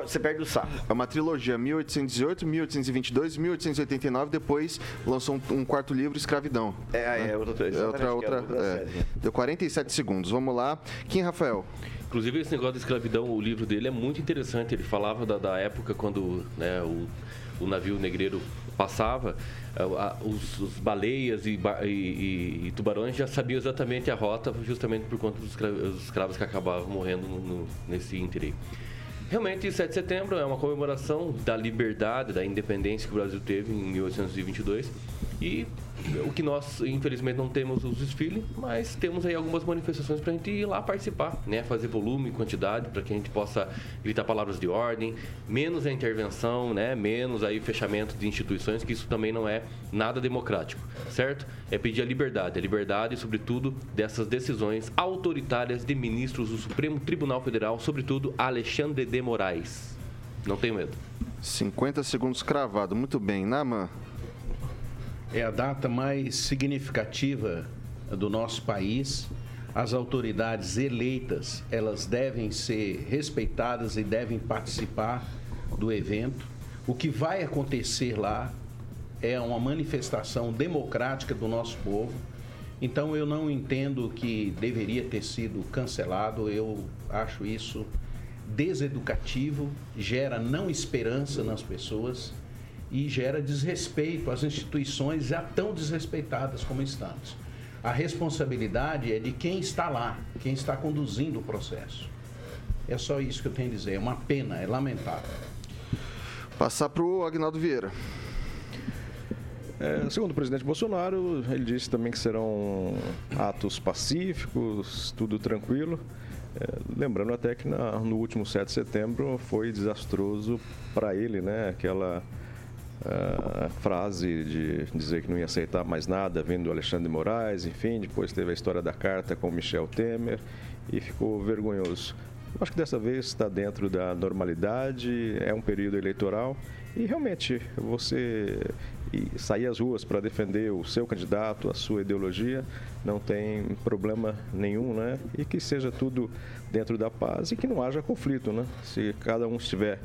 você perde o saco. É uma trilogia 1818, 1822, 1889, depois lançou um, um quarto livro, Escravidão. É, é outra, É outra, outra, é. série. Deu 47 segundos. Vamos lá. Kim Rafael. Inclusive, esse negócio da escravidão, o livro dele é muito interessante. Ele falava da, da época quando né, o, o navio negreiro passava, os, os baleias e, e- e- tubarões já sabiam exatamente a rota, justamente por conta dos escra- dos escravos que acabavam morrendo no- no- nesse ínterim. Realmente, 7 de setembro é uma comemoração da liberdade, da independência que o Brasil teve em 1822. E o que nós, infelizmente, não temos os desfiles, mas temos aí algumas manifestações para a gente ir lá participar, né? Fazer volume, quantidade, para que a gente possa gritar palavras de ordem, menos a intervenção, né? Menos aí fechamento de instituições, que isso também não é nada democrático, certo? É pedir a liberdade, a liberdade, sobretudo, dessas decisões autoritárias de ministros do Supremo Tribunal Federal, sobretudo Alexandre de Moraes. Não tenho medo. 50 segundos cravado. Muito bem. Naman. É a data mais significativa do nosso país. As autoridades eleitas, elas devem ser respeitadas e devem participar do evento. O que vai acontecer lá é uma manifestação democrática do nosso povo. Então eu não entendo que deveria ter sido cancelado. Eu acho isso deseducativo, gera não esperança nas pessoas e gera desrespeito às instituições já tão desrespeitadas como estamos. A responsabilidade é de quem está lá, quem está conduzindo o processo. É só isso que eu tenho a dizer. É uma pena, é lamentável. Passar para o Agnaldo Vieira. É, segundo o presidente Bolsonaro, ele disse também que serão atos pacíficos, tudo tranquilo. É, lembrando até que na, no último 7 de setembro foi desastroso para ele, né? Aquela uh, frase de dizer que não ia aceitar mais nada vindo do Alexandre de Moraes, enfim, depois teve a história da carta com Michel Temer e ficou vergonhoso. Acho que dessa vez está dentro da normalidade, é um período eleitoral e realmente você sair às ruas para defender o seu candidato, a sua ideologia, não tem problema nenhum, né? E que seja tudo dentro da paz e que não haja conflito, né? Se cada um estiver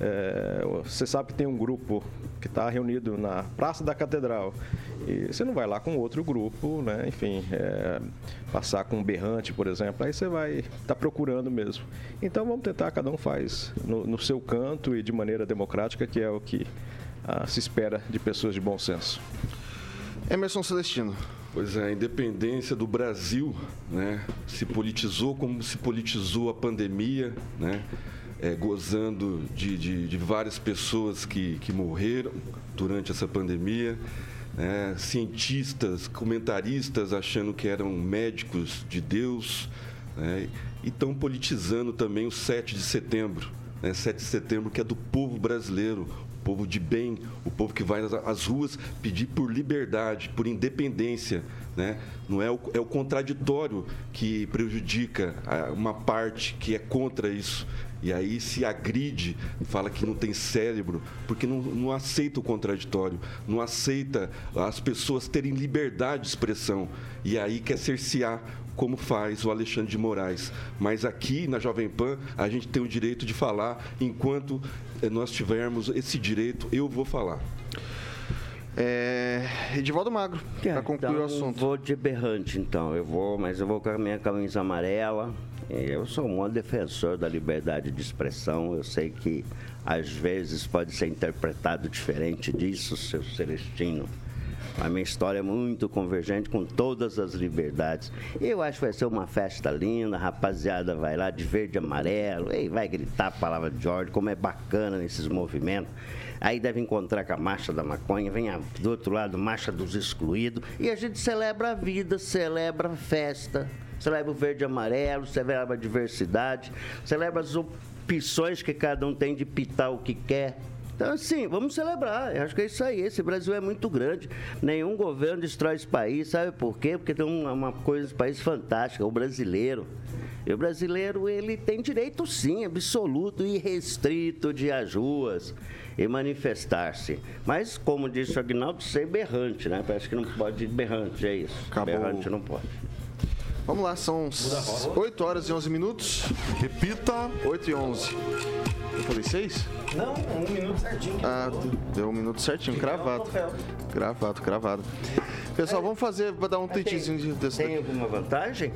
é, você sabe que tem um grupo que está reunido na Praça da Catedral e você não vai lá com outro grupo, né? Enfim, é, passar com um berrante, por exemplo, aí você vai estar tá procurando mesmo. Então vamos tentar, cada um faz no, no, seu canto e de maneira democrática, que é o que ah, se espera de pessoas de bom senso. Emerson Celestino. Pois é, a independência do Brasil né, se politizou como se politizou a pandemia, né? É, gozando de, de, de, várias pessoas que, que morreram durante essa pandemia. Né? cientistas, comentaristas achando que eram médicos de Deus, né? e estão politizando também o 7 de setembro. Né? 7 de setembro, que é do povo brasileiro, o povo de bem, o povo que vai às ruas pedir por liberdade, por independência. Né? Não é o, é o contraditório que prejudica uma parte que é contra isso. E aí se agride, fala que não tem cérebro, porque não, não aceita o contraditório, não aceita as pessoas terem liberdade de expressão. E aí quer cercear como faz o Alexandre de Moraes. Mas aqui na Jovem Pan a gente tem o direito de falar enquanto eh, nós tivermos esse direito, eu vou falar. É, Edivaldo Magro, é, para concluir então, o assunto. Vou de berrante, então. Eu vou, mas eu vou com a minha camisa amarela, eu sou um defensor da liberdade de expressão. Eu sei que às vezes pode ser interpretado diferente disso, seu Celestino. A minha história é muito convergente com todas as liberdades. Eu acho que vai ser uma festa linda, a rapaziada vai lá de verde e amarelo, e vai gritar a palavra de ordem, como é bacana nesses movimentos. Aí deve encontrar com a marcha da maconha, vem do outro lado, marcha dos excluídos, e a gente celebra a vida, celebra a festa celebra o verde e amarelo, celebra a diversidade, celebra as opções que cada um tem de pitar o que quer. Então, assim, vamos celebrar. Eu acho que é isso aí. Esse Brasil é muito grande. Nenhum governo destrói esse país. Sabe por quê? Porque tem uma, uma coisa esse país fantástica, o brasileiro. E o brasileiro, ele tem direito, sim, absoluto e restrito de ir às ruas e manifestar-se. Mas, como disse o Agnaldo, ser berrante, né? Parece que não pode ir berrante, é isso. Acabou. Berrante não pode. Vamos lá, são 8 horas e 11 minutos. Repita. 8 e 11. Eu falei 6? Não, um minuto certinho. Ah, deu um minuto certinho, cravado. Gravado, cravado. Pessoal, vamos fazer, vou dar um tweetzinho de desse Tem alguma vantagem?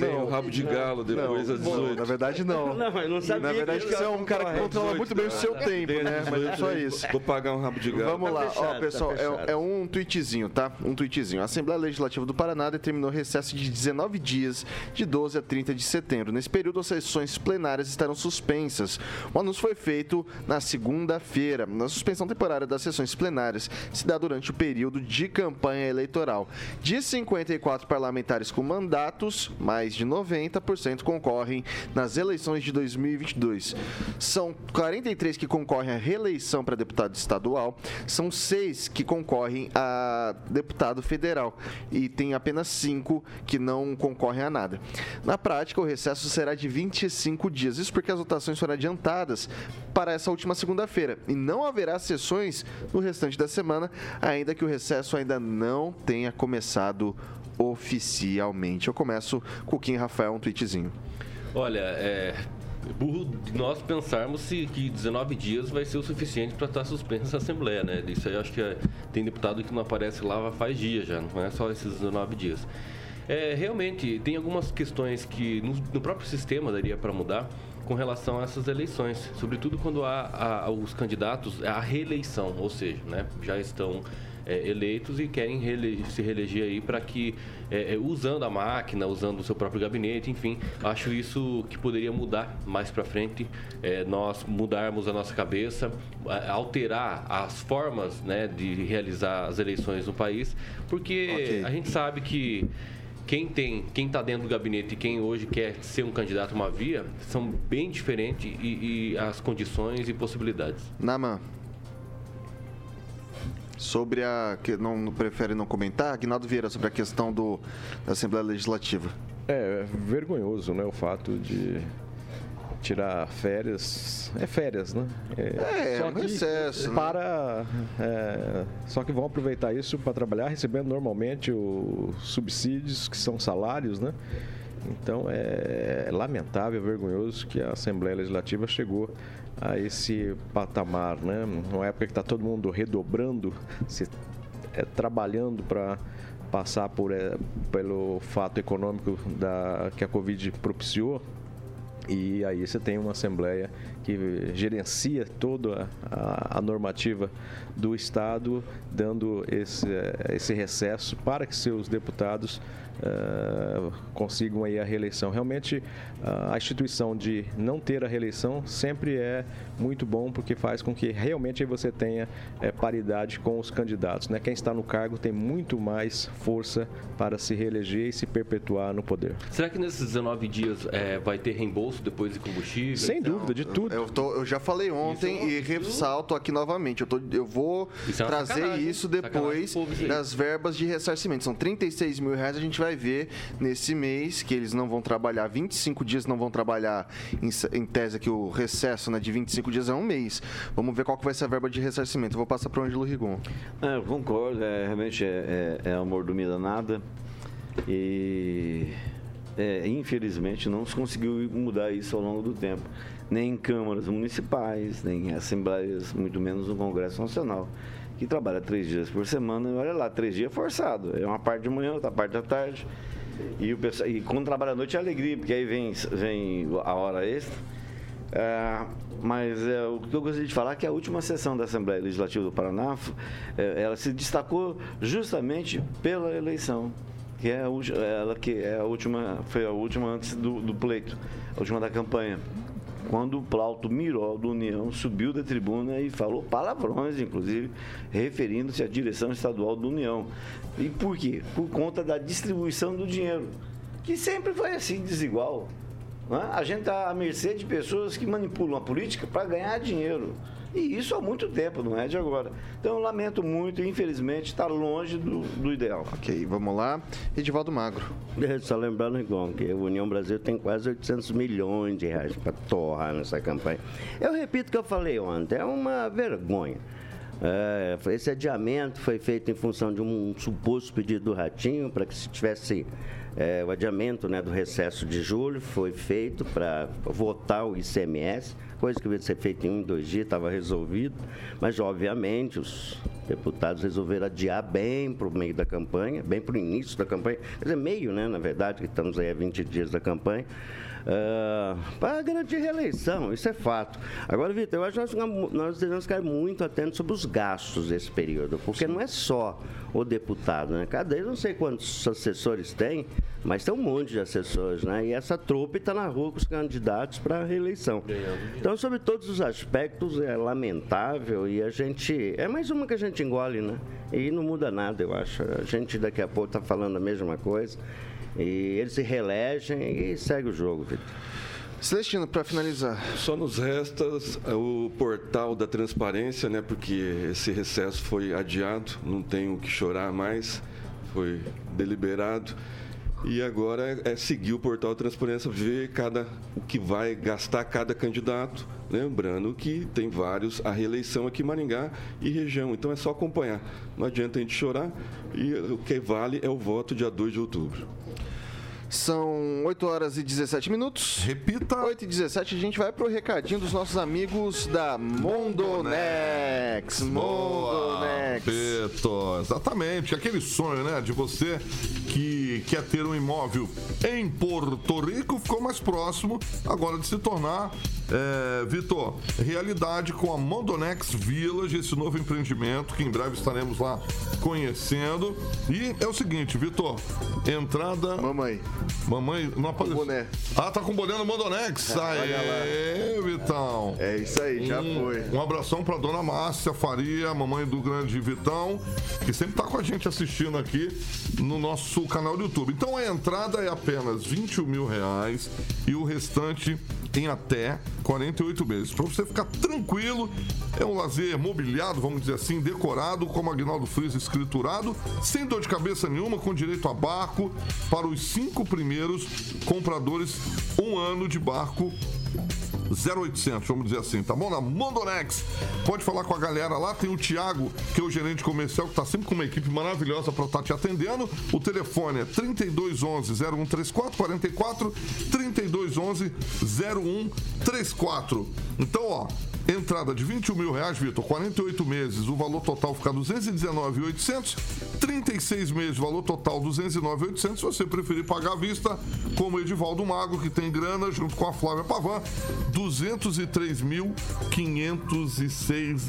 Tem o rabo de galo depois às 18. Na verdade, não. Não, eu não sabia. Na verdade, você é um cara que controla muito bem o seu tempo, né? Mas é só isso. Vou pagar um rabo de galo. Vamos lá, ó, pessoal, é, é um tweetzinho, tá? Um tweetzinho. A Assembleia Legislativa do Paraná determinou recesso de 19 dias, de 12 a 30 de setembro. Nesse período, as sessões plenárias estarão suspensas. O anúncio foi feito na segunda-feira. A suspensão temporária das sessões plenárias se dá durante o período de campanha eleitoral. De 54 parlamentares com mandatos, mais de 90% concorrem nas eleições de 2022. São 43 que concorrem à reeleição para deputado estadual, são seis que concorrem a deputado federal e tem apenas cinco que não concorrem a nada. Na prática, o recesso será de 25 dias. Isso porque as votações foram adiantadas para essa última segunda-feira e não haverá sessões no restante da semana, ainda que o recesso ainda não tenha começado oficialmente. Eu começo com o Kim Rafael, um tweetzinho. Olha, é, burro de nós pensarmos se, que 19 dias vai ser o suficiente para estar suspensa a Assembleia, né? Isso aí acho que é, tem deputado que não aparece lá faz dias já, não é só esses 19 dias. É, realmente, tem algumas questões que no, no próprio sistema daria para mudar com relação a essas eleições, sobretudo quando há, há os candidatos à reeleição, ou seja, né, já estão é, eleitos e querem se reeleger aí para que, é, é, usando a máquina, usando o seu próprio gabinete, enfim, acho isso que poderia mudar mais para frente, é, nós mudarmos a nossa cabeça, alterar as formas né, de realizar as eleições no país, porque okay. a gente sabe que quem tem, quem está dentro do gabinete e quem hoje quer ser um candidato uma via são bem diferentes e, e as condições e possibilidades. Naman. Sobre a. que não, prefere não comentar, Aguinaldo Vieira, sobre a questão do, da Assembleia Legislativa. É, é vergonhoso, né? O fato de tirar férias. É férias, né? É, é um recesso. Né? Para, né? é, só que vão aproveitar isso para trabalhar, recebendo normalmente os subsídios, que são salários, né? Então é lamentável, vergonhoso que a Assembleia Legislativa chegou a esse patamar, né? Numa época que está todo mundo redobrando, se, é, trabalhando para passar por, é, pelo fato econômico da, que a Covid propiciou, e aí você tem uma Assembleia que gerencia toda a, a normativa do Estado, dando esse, esse recesso para que seus deputados uh, consigam aí a reeleição. Realmente, uh, a instituição de não ter a reeleição sempre é muito bom, porque faz com que realmente você tenha é, paridade com os candidatos. Né? Quem está no cargo tem muito mais força para se reeleger e se perpetuar no poder. Será que nesses 19 dias é, vai ter reembolso depois de combustível? Sem dúvida, de tudo. Eu, tô, eu já falei ontem é e ressalto aqui novamente. Eu, tô, eu vou isso é trazer isso depois das verbas de ressarcimento. São 36 mil reais, a gente vai vai ver nesse mês que eles não vão trabalhar 25 dias, não vão trabalhar em, em tese que o recesso né, de 25 dias é um mês. Vamos ver qual que vai ser a verba de ressarcimento. Vou passar para o Ângelo Rigon. É, eu concordo, é, realmente é, é, é amor do nada e é, infelizmente não se conseguiu mudar isso ao longo do tempo. Nem em câmaras municipais, nem em assembleias, muito menos no Congresso Nacional que trabalha três dias por semana, e olha lá, três dias forçado. É uma parte de manhã, outra parte da tarde. E, o pessoal, e quando trabalha à noite é alegria, porque aí vem, vem a hora extra. É, mas é, o que eu gostaria de falar é que a última sessão da Assembleia Legislativa do Paraná, é, ela se destacou justamente pela eleição, que é a, ela que é a última, foi a última antes do, do pleito, a última da campanha quando o Plauto Miró do União subiu da tribuna e falou palavrões, inclusive, referindo-se à direção estadual do União. E por quê? Por conta da distribuição do dinheiro, que sempre foi assim, desigual. Né? A gente está à mercê de pessoas que manipulam a política para ganhar dinheiro. E isso há muito tempo, não é de agora. Então eu lamento muito, infelizmente, está longe do, do, ideal. Ok, vamos lá. Edivaldo Magro. Só lembrando, Rigon, que a União Brasil tem quase 800 milhões de reais para torrar nessa campanha. Eu repito o que eu falei ontem, é uma vergonha. É, esse adiamento foi feito em função de um suposto pedido do Ratinho para que se tivesse é, o adiamento né, do recesso de julho, foi feito para votar o ICMS coisa que devia ser feita em um, dois dias, estava resolvido, mas obviamente os deputados resolveram adiar bem para o meio da campanha, bem para o início da campanha, quer dizer, meio, né, na verdade, que estamos aí a 20 dias da campanha, uh, para garantir reeleição, isso é fato. Agora, Vitor, eu acho que nós, nós devemos ficar muito atentos sobre os gastos desse período, porque Sim. não é só o deputado, né? Cada vez não sei quantos assessores tem, mas tem um monte de assessores, né? E essa trupe está na rua com os candidatos para a reeleição. Então, sobre todos os aspectos, é lamentável e a gente. É mais uma que a gente engole, né? E não muda nada, eu acho. A gente daqui a pouco está falando a mesma coisa. E eles se reelegem e segue o jogo, Vitor. Celestino, para finalizar. Só nos resta o portal da transparência, né? Porque esse recesso foi adiado, não tenho o que chorar mais, foi deliberado. E agora é, é seguir o portal da transparência, ver cada, o que vai gastar cada candidato. Lembrando que tem vários a reeleição aqui em Maringá e região, então é só acompanhar. Não adianta a gente chorar e o que vale é o voto dia 2 de outubro. São 8 horas e 17 minutos. Repita. 8 e 17, a gente vai pro recadinho dos nossos amigos da Mondonex. Mondonex. Beto, exatamente. Aquele sonho, né, de você que quer ter um imóvel em Porto Rico, ficou mais próximo agora de se tornar, é, Vitor, realidade com a Mondonex Village, esse novo empreendimento que em breve estaremos lá conhecendo. E é o seguinte, Vitor, entrada... Mamãe. Mamãe, não apareceu. boné. Ah, tá com o boné no Mondonex. Aê, Vitão. É isso aí, já um, foi. Um abração pra dona Márcia Faria, mamãe do grande Vitão, que sempre tá com a gente assistindo aqui no nosso canal do YouTube. Então a entrada é apenas 21 mil reais e o restante em até 48 meses. Para você ficar tranquilo, é um lazer mobiliado, vamos dizer assim, decorado, como Agnaldo Frias escriturado, sem dor de cabeça nenhuma, com direito a barco para os cinco primeiros compradores, um ano de barco 0800, vamos dizer assim, tá bom? Na Mondonex. Pode falar com a galera lá. Tem o Thiago, que é o gerente comercial, que tá sempre com uma equipe maravilhosa para estar tá te atendendo. O telefone é 3211 0134 44 3211 0134. Então, ó, Entrada de 21 mil reais, Vitor, 48 meses, o valor total fica 219,800. 36 meses, valor total 209,800. Se você preferir pagar à vista, como o Edivaldo Mago, que tem grana, junto com a Flávia Pavan, 203.506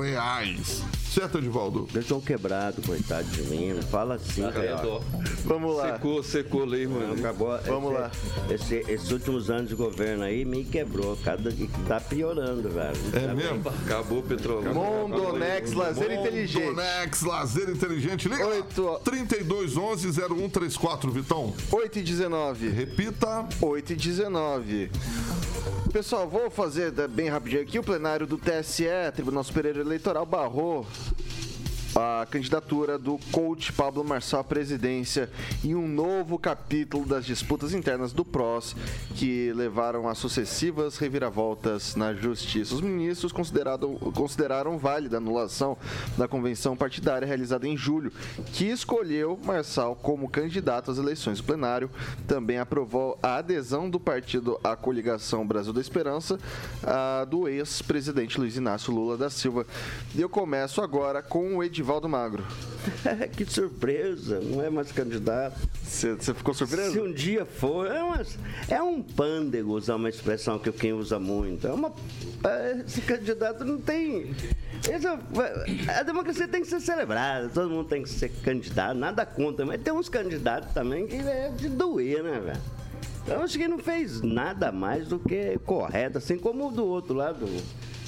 reais. Certo, Edivaldo? Eu estou quebrado, coitado de mim. Não fala assim, Tá cara. Vamos lá. Secou, secou lei, Não, mano. acabou. Vamos esse- lá. esse- esses últimos anos de governo aí me quebrou. Cada, tá piorando, velho. É Tá mesmo? Acabou o petróleo. Mondonex, lazer inteligente. Mondonex, lazer inteligente. Liga lá. Oito. 3211 0134, Vitão. 8 e 19. Repita. 8 e 19. Pessoal, vou fazer bem rapidinho aqui. O plenário do TSE, Tribunal Superior Eleitoral, barrou a candidatura do coach Pablo Marçal à presidência em um novo capítulo das disputas internas do PROS que levaram a sucessivas reviravoltas na justiça. Os ministros consideraram, consideraram válida a anulação da convenção partidária realizada em julho, que escolheu Marçal como candidato às eleições do plenário. Também aprovou a adesão do partido à coligação Brasil da Esperança ah, do ex-presidente Luiz Inácio Lula da Silva. E eu começo agora com o Edivaldo Magro. [laughs] que surpresa, não é mais candidato. Você ficou surpreso? Se um dia for, é, uma- é um pândego usar uma expressão que quem usa muito. É uma, é, esse candidato não tem. é- a democracia tem que ser celebrada, todo mundo tem que ser candidato, nada contra, mas tem uns candidatos também que é de doer, né, velho? Então acho que não fez nada mais do que correto, assim como o do outro lado.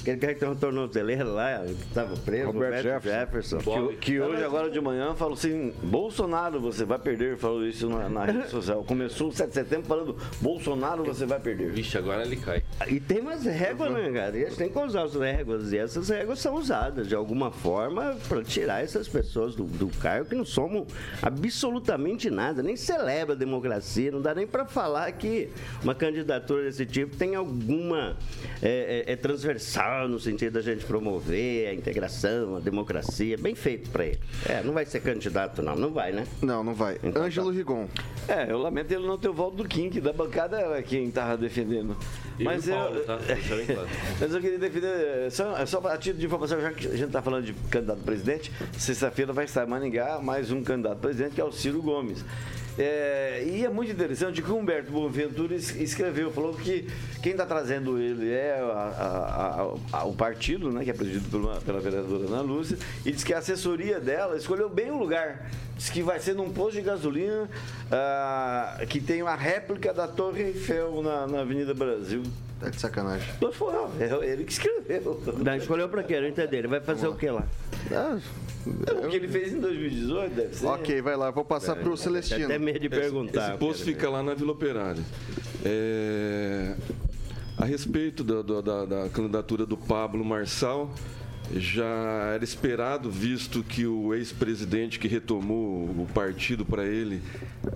Aquele cara que tem uma tornozeleira lá, que estava preso, Roberto Roberto, Jefferson. Jefferson. Que, que hoje, agora de manhã, falou assim: Bolsonaro, você vai perder. Falou isso na, na rede social. Começou o 7 de setembro falando: Bolsonaro, você vai perder. Vixe, agora ele cai. E tem umas réguas, né, cara? E a gente tem que usar as réguas. E essas réguas são usadas de alguma forma para tirar essas pessoas do, do cargo que não somam absolutamente nada, nem celebra a democracia. Não dá nem para falar que uma candidatura desse tipo tem alguma. É, é- é transversal no sentido da gente promover a integração, a democracia. Bem feito para ele. É, não vai ser candidato, não. Não vai, né? Não, não vai. Então tá. Ângelo Rigon. É, eu lamento ele não ter o voto do Kim, que da bancada era quem estava defendendo. E Mas eu, Paulo, tá? Bem claro. [laughs] mas eu queria defender, só, só a título de informação, já que a gente está falando de candidato a presidente, sexta-feira vai estar em Maningá mais um candidato a presidente, que é o Ciro Gomes. É, e é muito interessante que o Humberto Boaventura es- escreveu, falou que quem está trazendo ele é a- a- a- a- o partido, né, que é presidido por uma- pela vereadora Ana Lúcia, e diz que a assessoria dela escolheu bem o lugar. Diz que vai ser num posto de gasolina ah, que tem uma réplica da Torre Eiffel na, na Avenida Brasil. Tá de sacanagem. Mas foi, é ele que escreveu. Não, escolheu para quê? Não entendi. Ele vai fazer o que lá? Ah, o que ele fez em 2018, deve ser. ok, vai lá. Vou passar pro Tem Celestino. até medo de perguntar. Esse posto fica lá na Vila Operária. É, a respeito da, da- da- da candidatura do Pablo Marçal, já era esperado, visto que o ex-presidente que retomou o partido para ele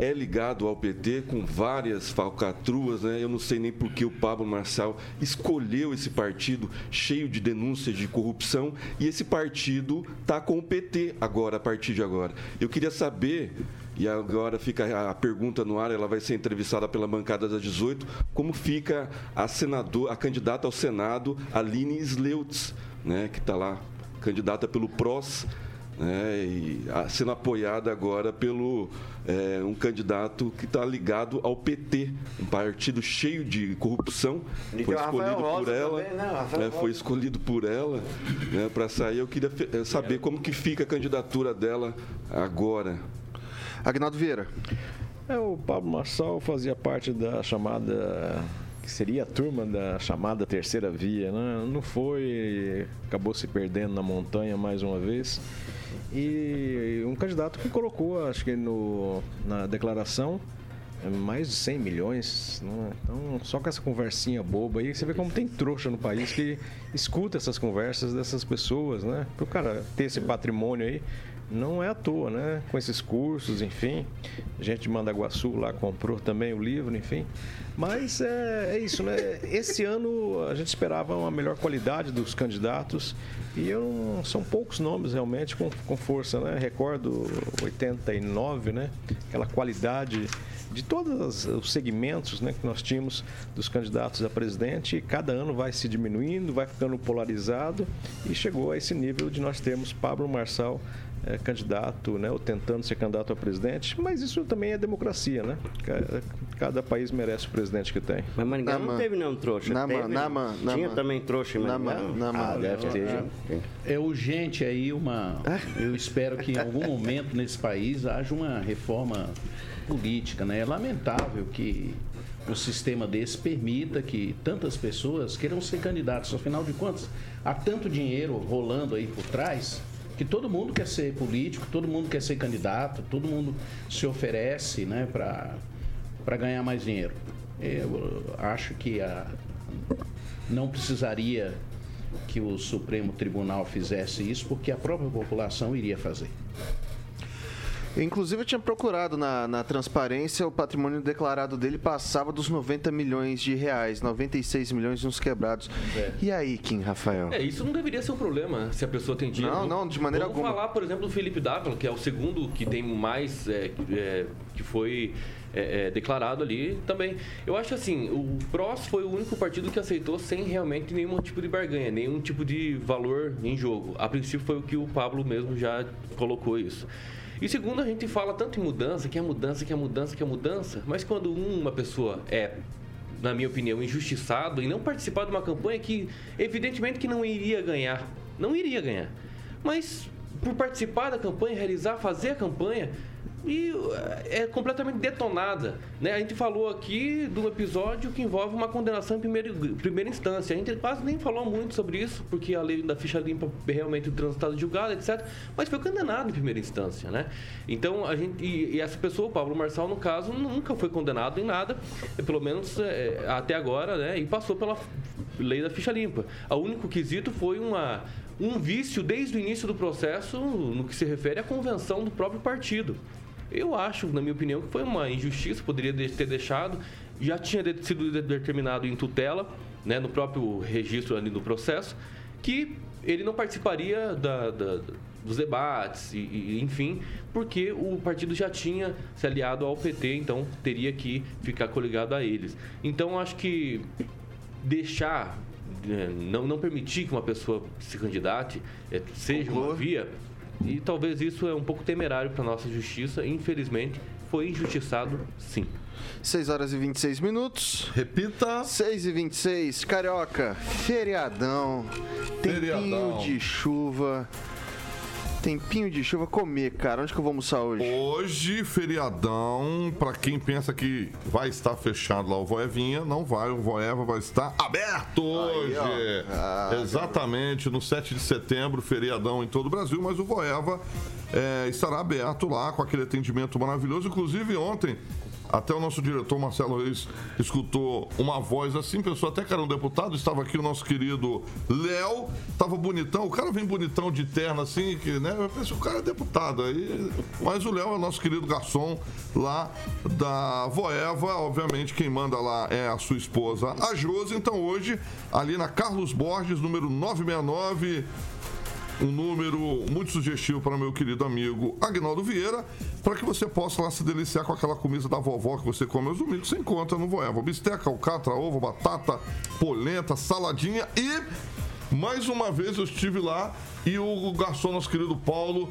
é ligado ao PT com várias falcatruas, né? Eu não sei nem por que o Pablo Marçal escolheu esse partido cheio de denúncias de corrupção e esse partido tá com o PT agora, a partir de agora. Eu queria saber E agora fica a pergunta no ar, ela vai ser entrevistada pela bancada das 18, como fica a senador, a candidata ao Senado, Aline Sleutz, né, que está lá, candidata pelo PROS, né, e sendo apoiada agora pelo é, um candidato que está ligado ao PT, um partido cheio de corrupção. Foi escolhido por ela. também, né? Rafael é, foi escolhido por ela né, para sair. Eu queria eh, saber como que fica a candidatura dela agora. Agnaldo Vieira. É, o Pablo Marçal fazia parte da chamada que seria a turma da chamada terceira via, né? Não foi, acabou se perdendo na montanha mais uma vez. E um candidato que colocou, acho que no, na declaração, é, mais de 100 milhões. Né? Então, só com essa conversinha boba aí, você vê como tem trouxa no país que escuta essas conversas dessas pessoas, né? Para o cara ter esse patrimônio aí, não é à toa, né? Com esses cursos, enfim. A gente de Mandaguaçu lá comprou também o livro, enfim. Mas é, é isso, né? Esse ano a gente esperava uma melhor qualidade dos candidatos e eu são poucos nomes realmente com, com força, né? Recordo 89, né? Aquela qualidade de todos os- os segmentos né, que nós tínhamos dos candidatos a presidente, cada ano vai se diminuindo, vai ficando polarizado e chegou a esse nível de nós termos Pablo Marçal eh, candidato, né, ou tentando ser candidato a presidente, mas isso também é democracia, né? Cada, cada país merece o presidente que tem. Mas Maringá não Naman. teve nenhum trouxa. Naman, teve? Naman, Tinha Naman. também trouxa em Maringá? Naman, Naman. Ah, deve ter, É, é urgente aí uma. Eu espero que em algum momento nesse país haja uma reforma política, né? É lamentável que um sistema desse permita que tantas pessoas queiram ser candidatos. Afinal de contas, há tanto dinheiro rolando aí por trás que todo mundo quer ser político, todo mundo quer ser candidato, todo mundo se oferece, né, para ganhar mais dinheiro. Eu acho que a, não precisaria que o Supremo Tribunal fizesse isso, porque a própria população iria fazer. Inclusive, eu tinha procurado na, na transparência, o patrimônio declarado dele passava dos 90 milhões de reais, 96 milhões uns quebrados. E aí, Kim Rafael? É, isso não deveria ser um problema se a pessoa tem dinheiro. Não, não, de maneira Vamos alguma. falar, por exemplo, do Felipe Dávila, que é o segundo que tem mais. é, é, que foi é, é, declarado ali também. Eu acho assim, o PROS foi o único partido que aceitou sem realmente nenhum tipo de barganha, nenhum tipo de valor em jogo. A princípio foi o que o Pablo mesmo já colocou isso. E segundo, a gente fala tanto em mudança, que é mudança, que é mudança, que é mudança, mas quando uma pessoa é na minha opinião, injustiçado e não participar de uma campanha que, evidentemente, que não iria ganhar. Não iria ganhar. Mas por participar da campanha, realizar, fazer a campanha, e é completamente detonada. Né? A gente falou aqui de um episódio que envolve uma condenação em primeira, primeira instância. A gente quase nem falou muito sobre isso, porque a lei da ficha limpa realmente o transitado julgado, etc. Mas foi condenado em primeira instância. Né? Então, a gente, e, e essa pessoa, o Pablo Marçal, no caso, nunca foi condenado em nada, pelo menos é, até agora, né? e passou pela lei da ficha limpa. O único quesito foi uma, um vício desde o início do processo no que se refere à convenção do próprio partido. Eu acho, na minha opinião, que foi uma injustiça, poderia de- ter deixado, já tinha sido de- determinado em tutela, né, no próprio registro ali do processo, que ele não participaria da- da- dos debates, e, e, enfim, porque o partido já tinha se aliado ao PT, então teria que ficar coligado a eles. Então, acho que deixar, né, não, não permitir que uma pessoa se candidate, eh, seja uma via, e talvez isso é um pouco temerário para nossa justiça. Infelizmente, foi injustiçado, sim. 6 horas e 26 minutos. Repita. 6 e 26. Carioca, feriadão. Tempinho Feriadão. de chuva. Tempinho de chuva. Comer, cara. Onde que eu vou almoçar hoje? Hoje, feriadão, pra quem pensa que vai estar fechado lá o Voevinha, não vai, o Voeva vai estar aberto hoje. ó. Ah, Exatamente, no 7 de setembro, feriadão em todo o Brasil, mas o Voeva é, estará aberto lá com aquele atendimento maravilhoso. Inclusive, ontem, até o nosso diretor Marcelo Reis escutou uma voz assim, pensou até que era um deputado, estava aqui o nosso querido Léo, tava bonitão, o cara vem bonitão de terno assim, que, né? Eu pensei, o cara é deputado aí, mas o Léo é o nosso querido garçom lá da Voeva, obviamente quem manda lá é a sua esposa, a Josi, então hoje, ali na Carlos Borges, número 969, um número muito sugestivo para meu querido amigo Agnaldo Vieira, para que você possa lá se deliciar com aquela comida da vovó que você come aos domingos, você encontra no Voeva. Bisteca, alcatra, ovo, batata, polenta, saladinha e mais uma vez eu estive lá e o garçom, nosso querido Paulo,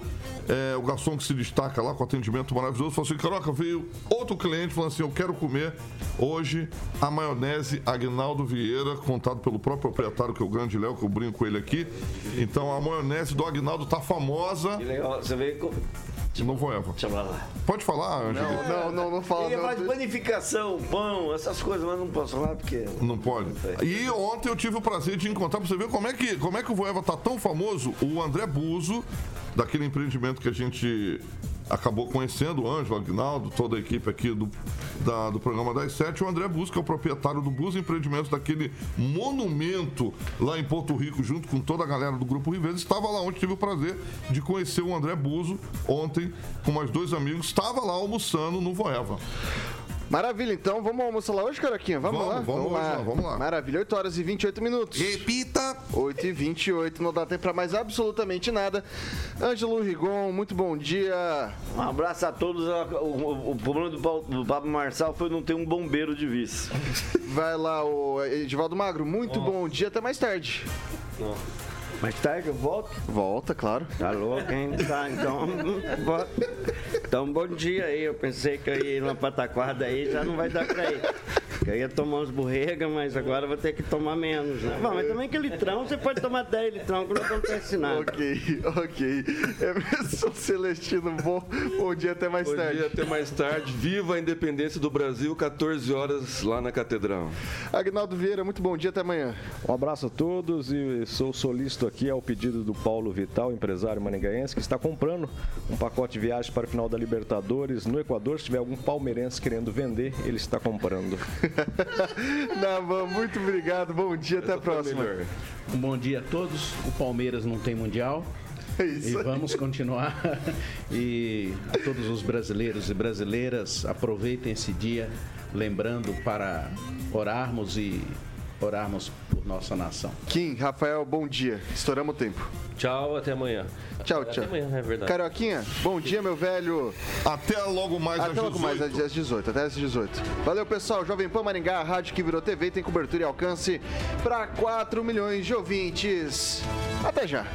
é, o garçom que se destaca lá com atendimento maravilhoso, falou assim: Caroca, veio outro cliente falando assim: Eu quero comer hoje a maionese Agnaldo Vieira, contado pelo próprio proprietário, que é o grande Léo, que eu brinco com ele aqui. Então a maionese do Agnaldo tá famosa. Que legal, você veio. Não vou, Eva. Deixa eu lá. Pode falar, Angela? Não, não, não, não fala. Ele não. faz panificação, pão, essas coisas, mas não posso falar porque. Não pode. E ontem eu tive o prazer de encontrar, pra você ver como é que, como é que o Voeva tá tão famoso, o André Buzo, daquele empreendimento que a gente acabou conhecendo, o Ângelo, Agnaldo, toda a equipe aqui do, da- do programa das sete, o André que é o proprietário do Buzo Empreendimentos, daquele monumento lá em Porto Rico, junto com toda a galera do Grupo Riveiro, estava lá ontem, tive o prazer de conhecer o André Buzo ontem, com mais dois amigos, estava lá almoçando no Voeva. Maravilha, então vamos almoçar lá hoje, Caroquinha? Vamos, Vamos, lá? vamos hoje lá, vamos lá. Maravilha, 8 horas e 28 minutos. Repita! 8 e 28, não dá tempo pra mais absolutamente nada. Ângelo Rigon, muito bom dia. Um abraço a todos. O, o- o problema do, do Pablo Marçal foi não ter um bombeiro de vice. Vai lá, o Edivaldo Magro, muito bom dia, até mais tarde. Mais tarde eu volto. Volta, claro. Tá louco, hein? Tá, então. Então, bom dia aí. Eu pensei que eu ia ir numa pataquada aí, já não vai dar pra ir. Eu ia tomar uns borrega, mas agora eu vou ter que tomar menos, né? Bom, mas também que litrão, você pode tomar 10 litrão, que não acontece nada. Ok, ok. Emerson Celestino, bom, bom dia, até mais Bom tarde. dia, até mais tarde. Viva a independência do Brasil, 14 horas lá na Catedral. Agnaldo Vieira, muito bom dia, até amanhã. Um abraço a todos e sou aqui ao pedido do Paulo Vital, empresário maningaense, que está comprando um pacote de viagem para a final da Libertadores no Equador. Se tiver algum palmeirense querendo vender, ele está comprando. [laughs] Navan, muito obrigado, bom dia, até a próxima. Um bom dia a todos. O Palmeiras não tem mundial. É isso e aí. vamos continuar. [laughs] E a todos os brasileiros e brasileiras, aproveitem esse dia, lembrando para orarmos e orarmos por nossa nação. Kim, Rafael, bom dia. Estouramos o tempo. Tchau, até amanhã. Tchau, Até tchau. amanhã, é verdade. Carioquinha, bom dia, meu velho. Até logo mais Até às logo mais 18. às 18, até às 18. Valeu, pessoal. Jovem Pan Maringá, a rádio que virou TV, tem cobertura e alcance para 4 milhões de ouvintes. Até já.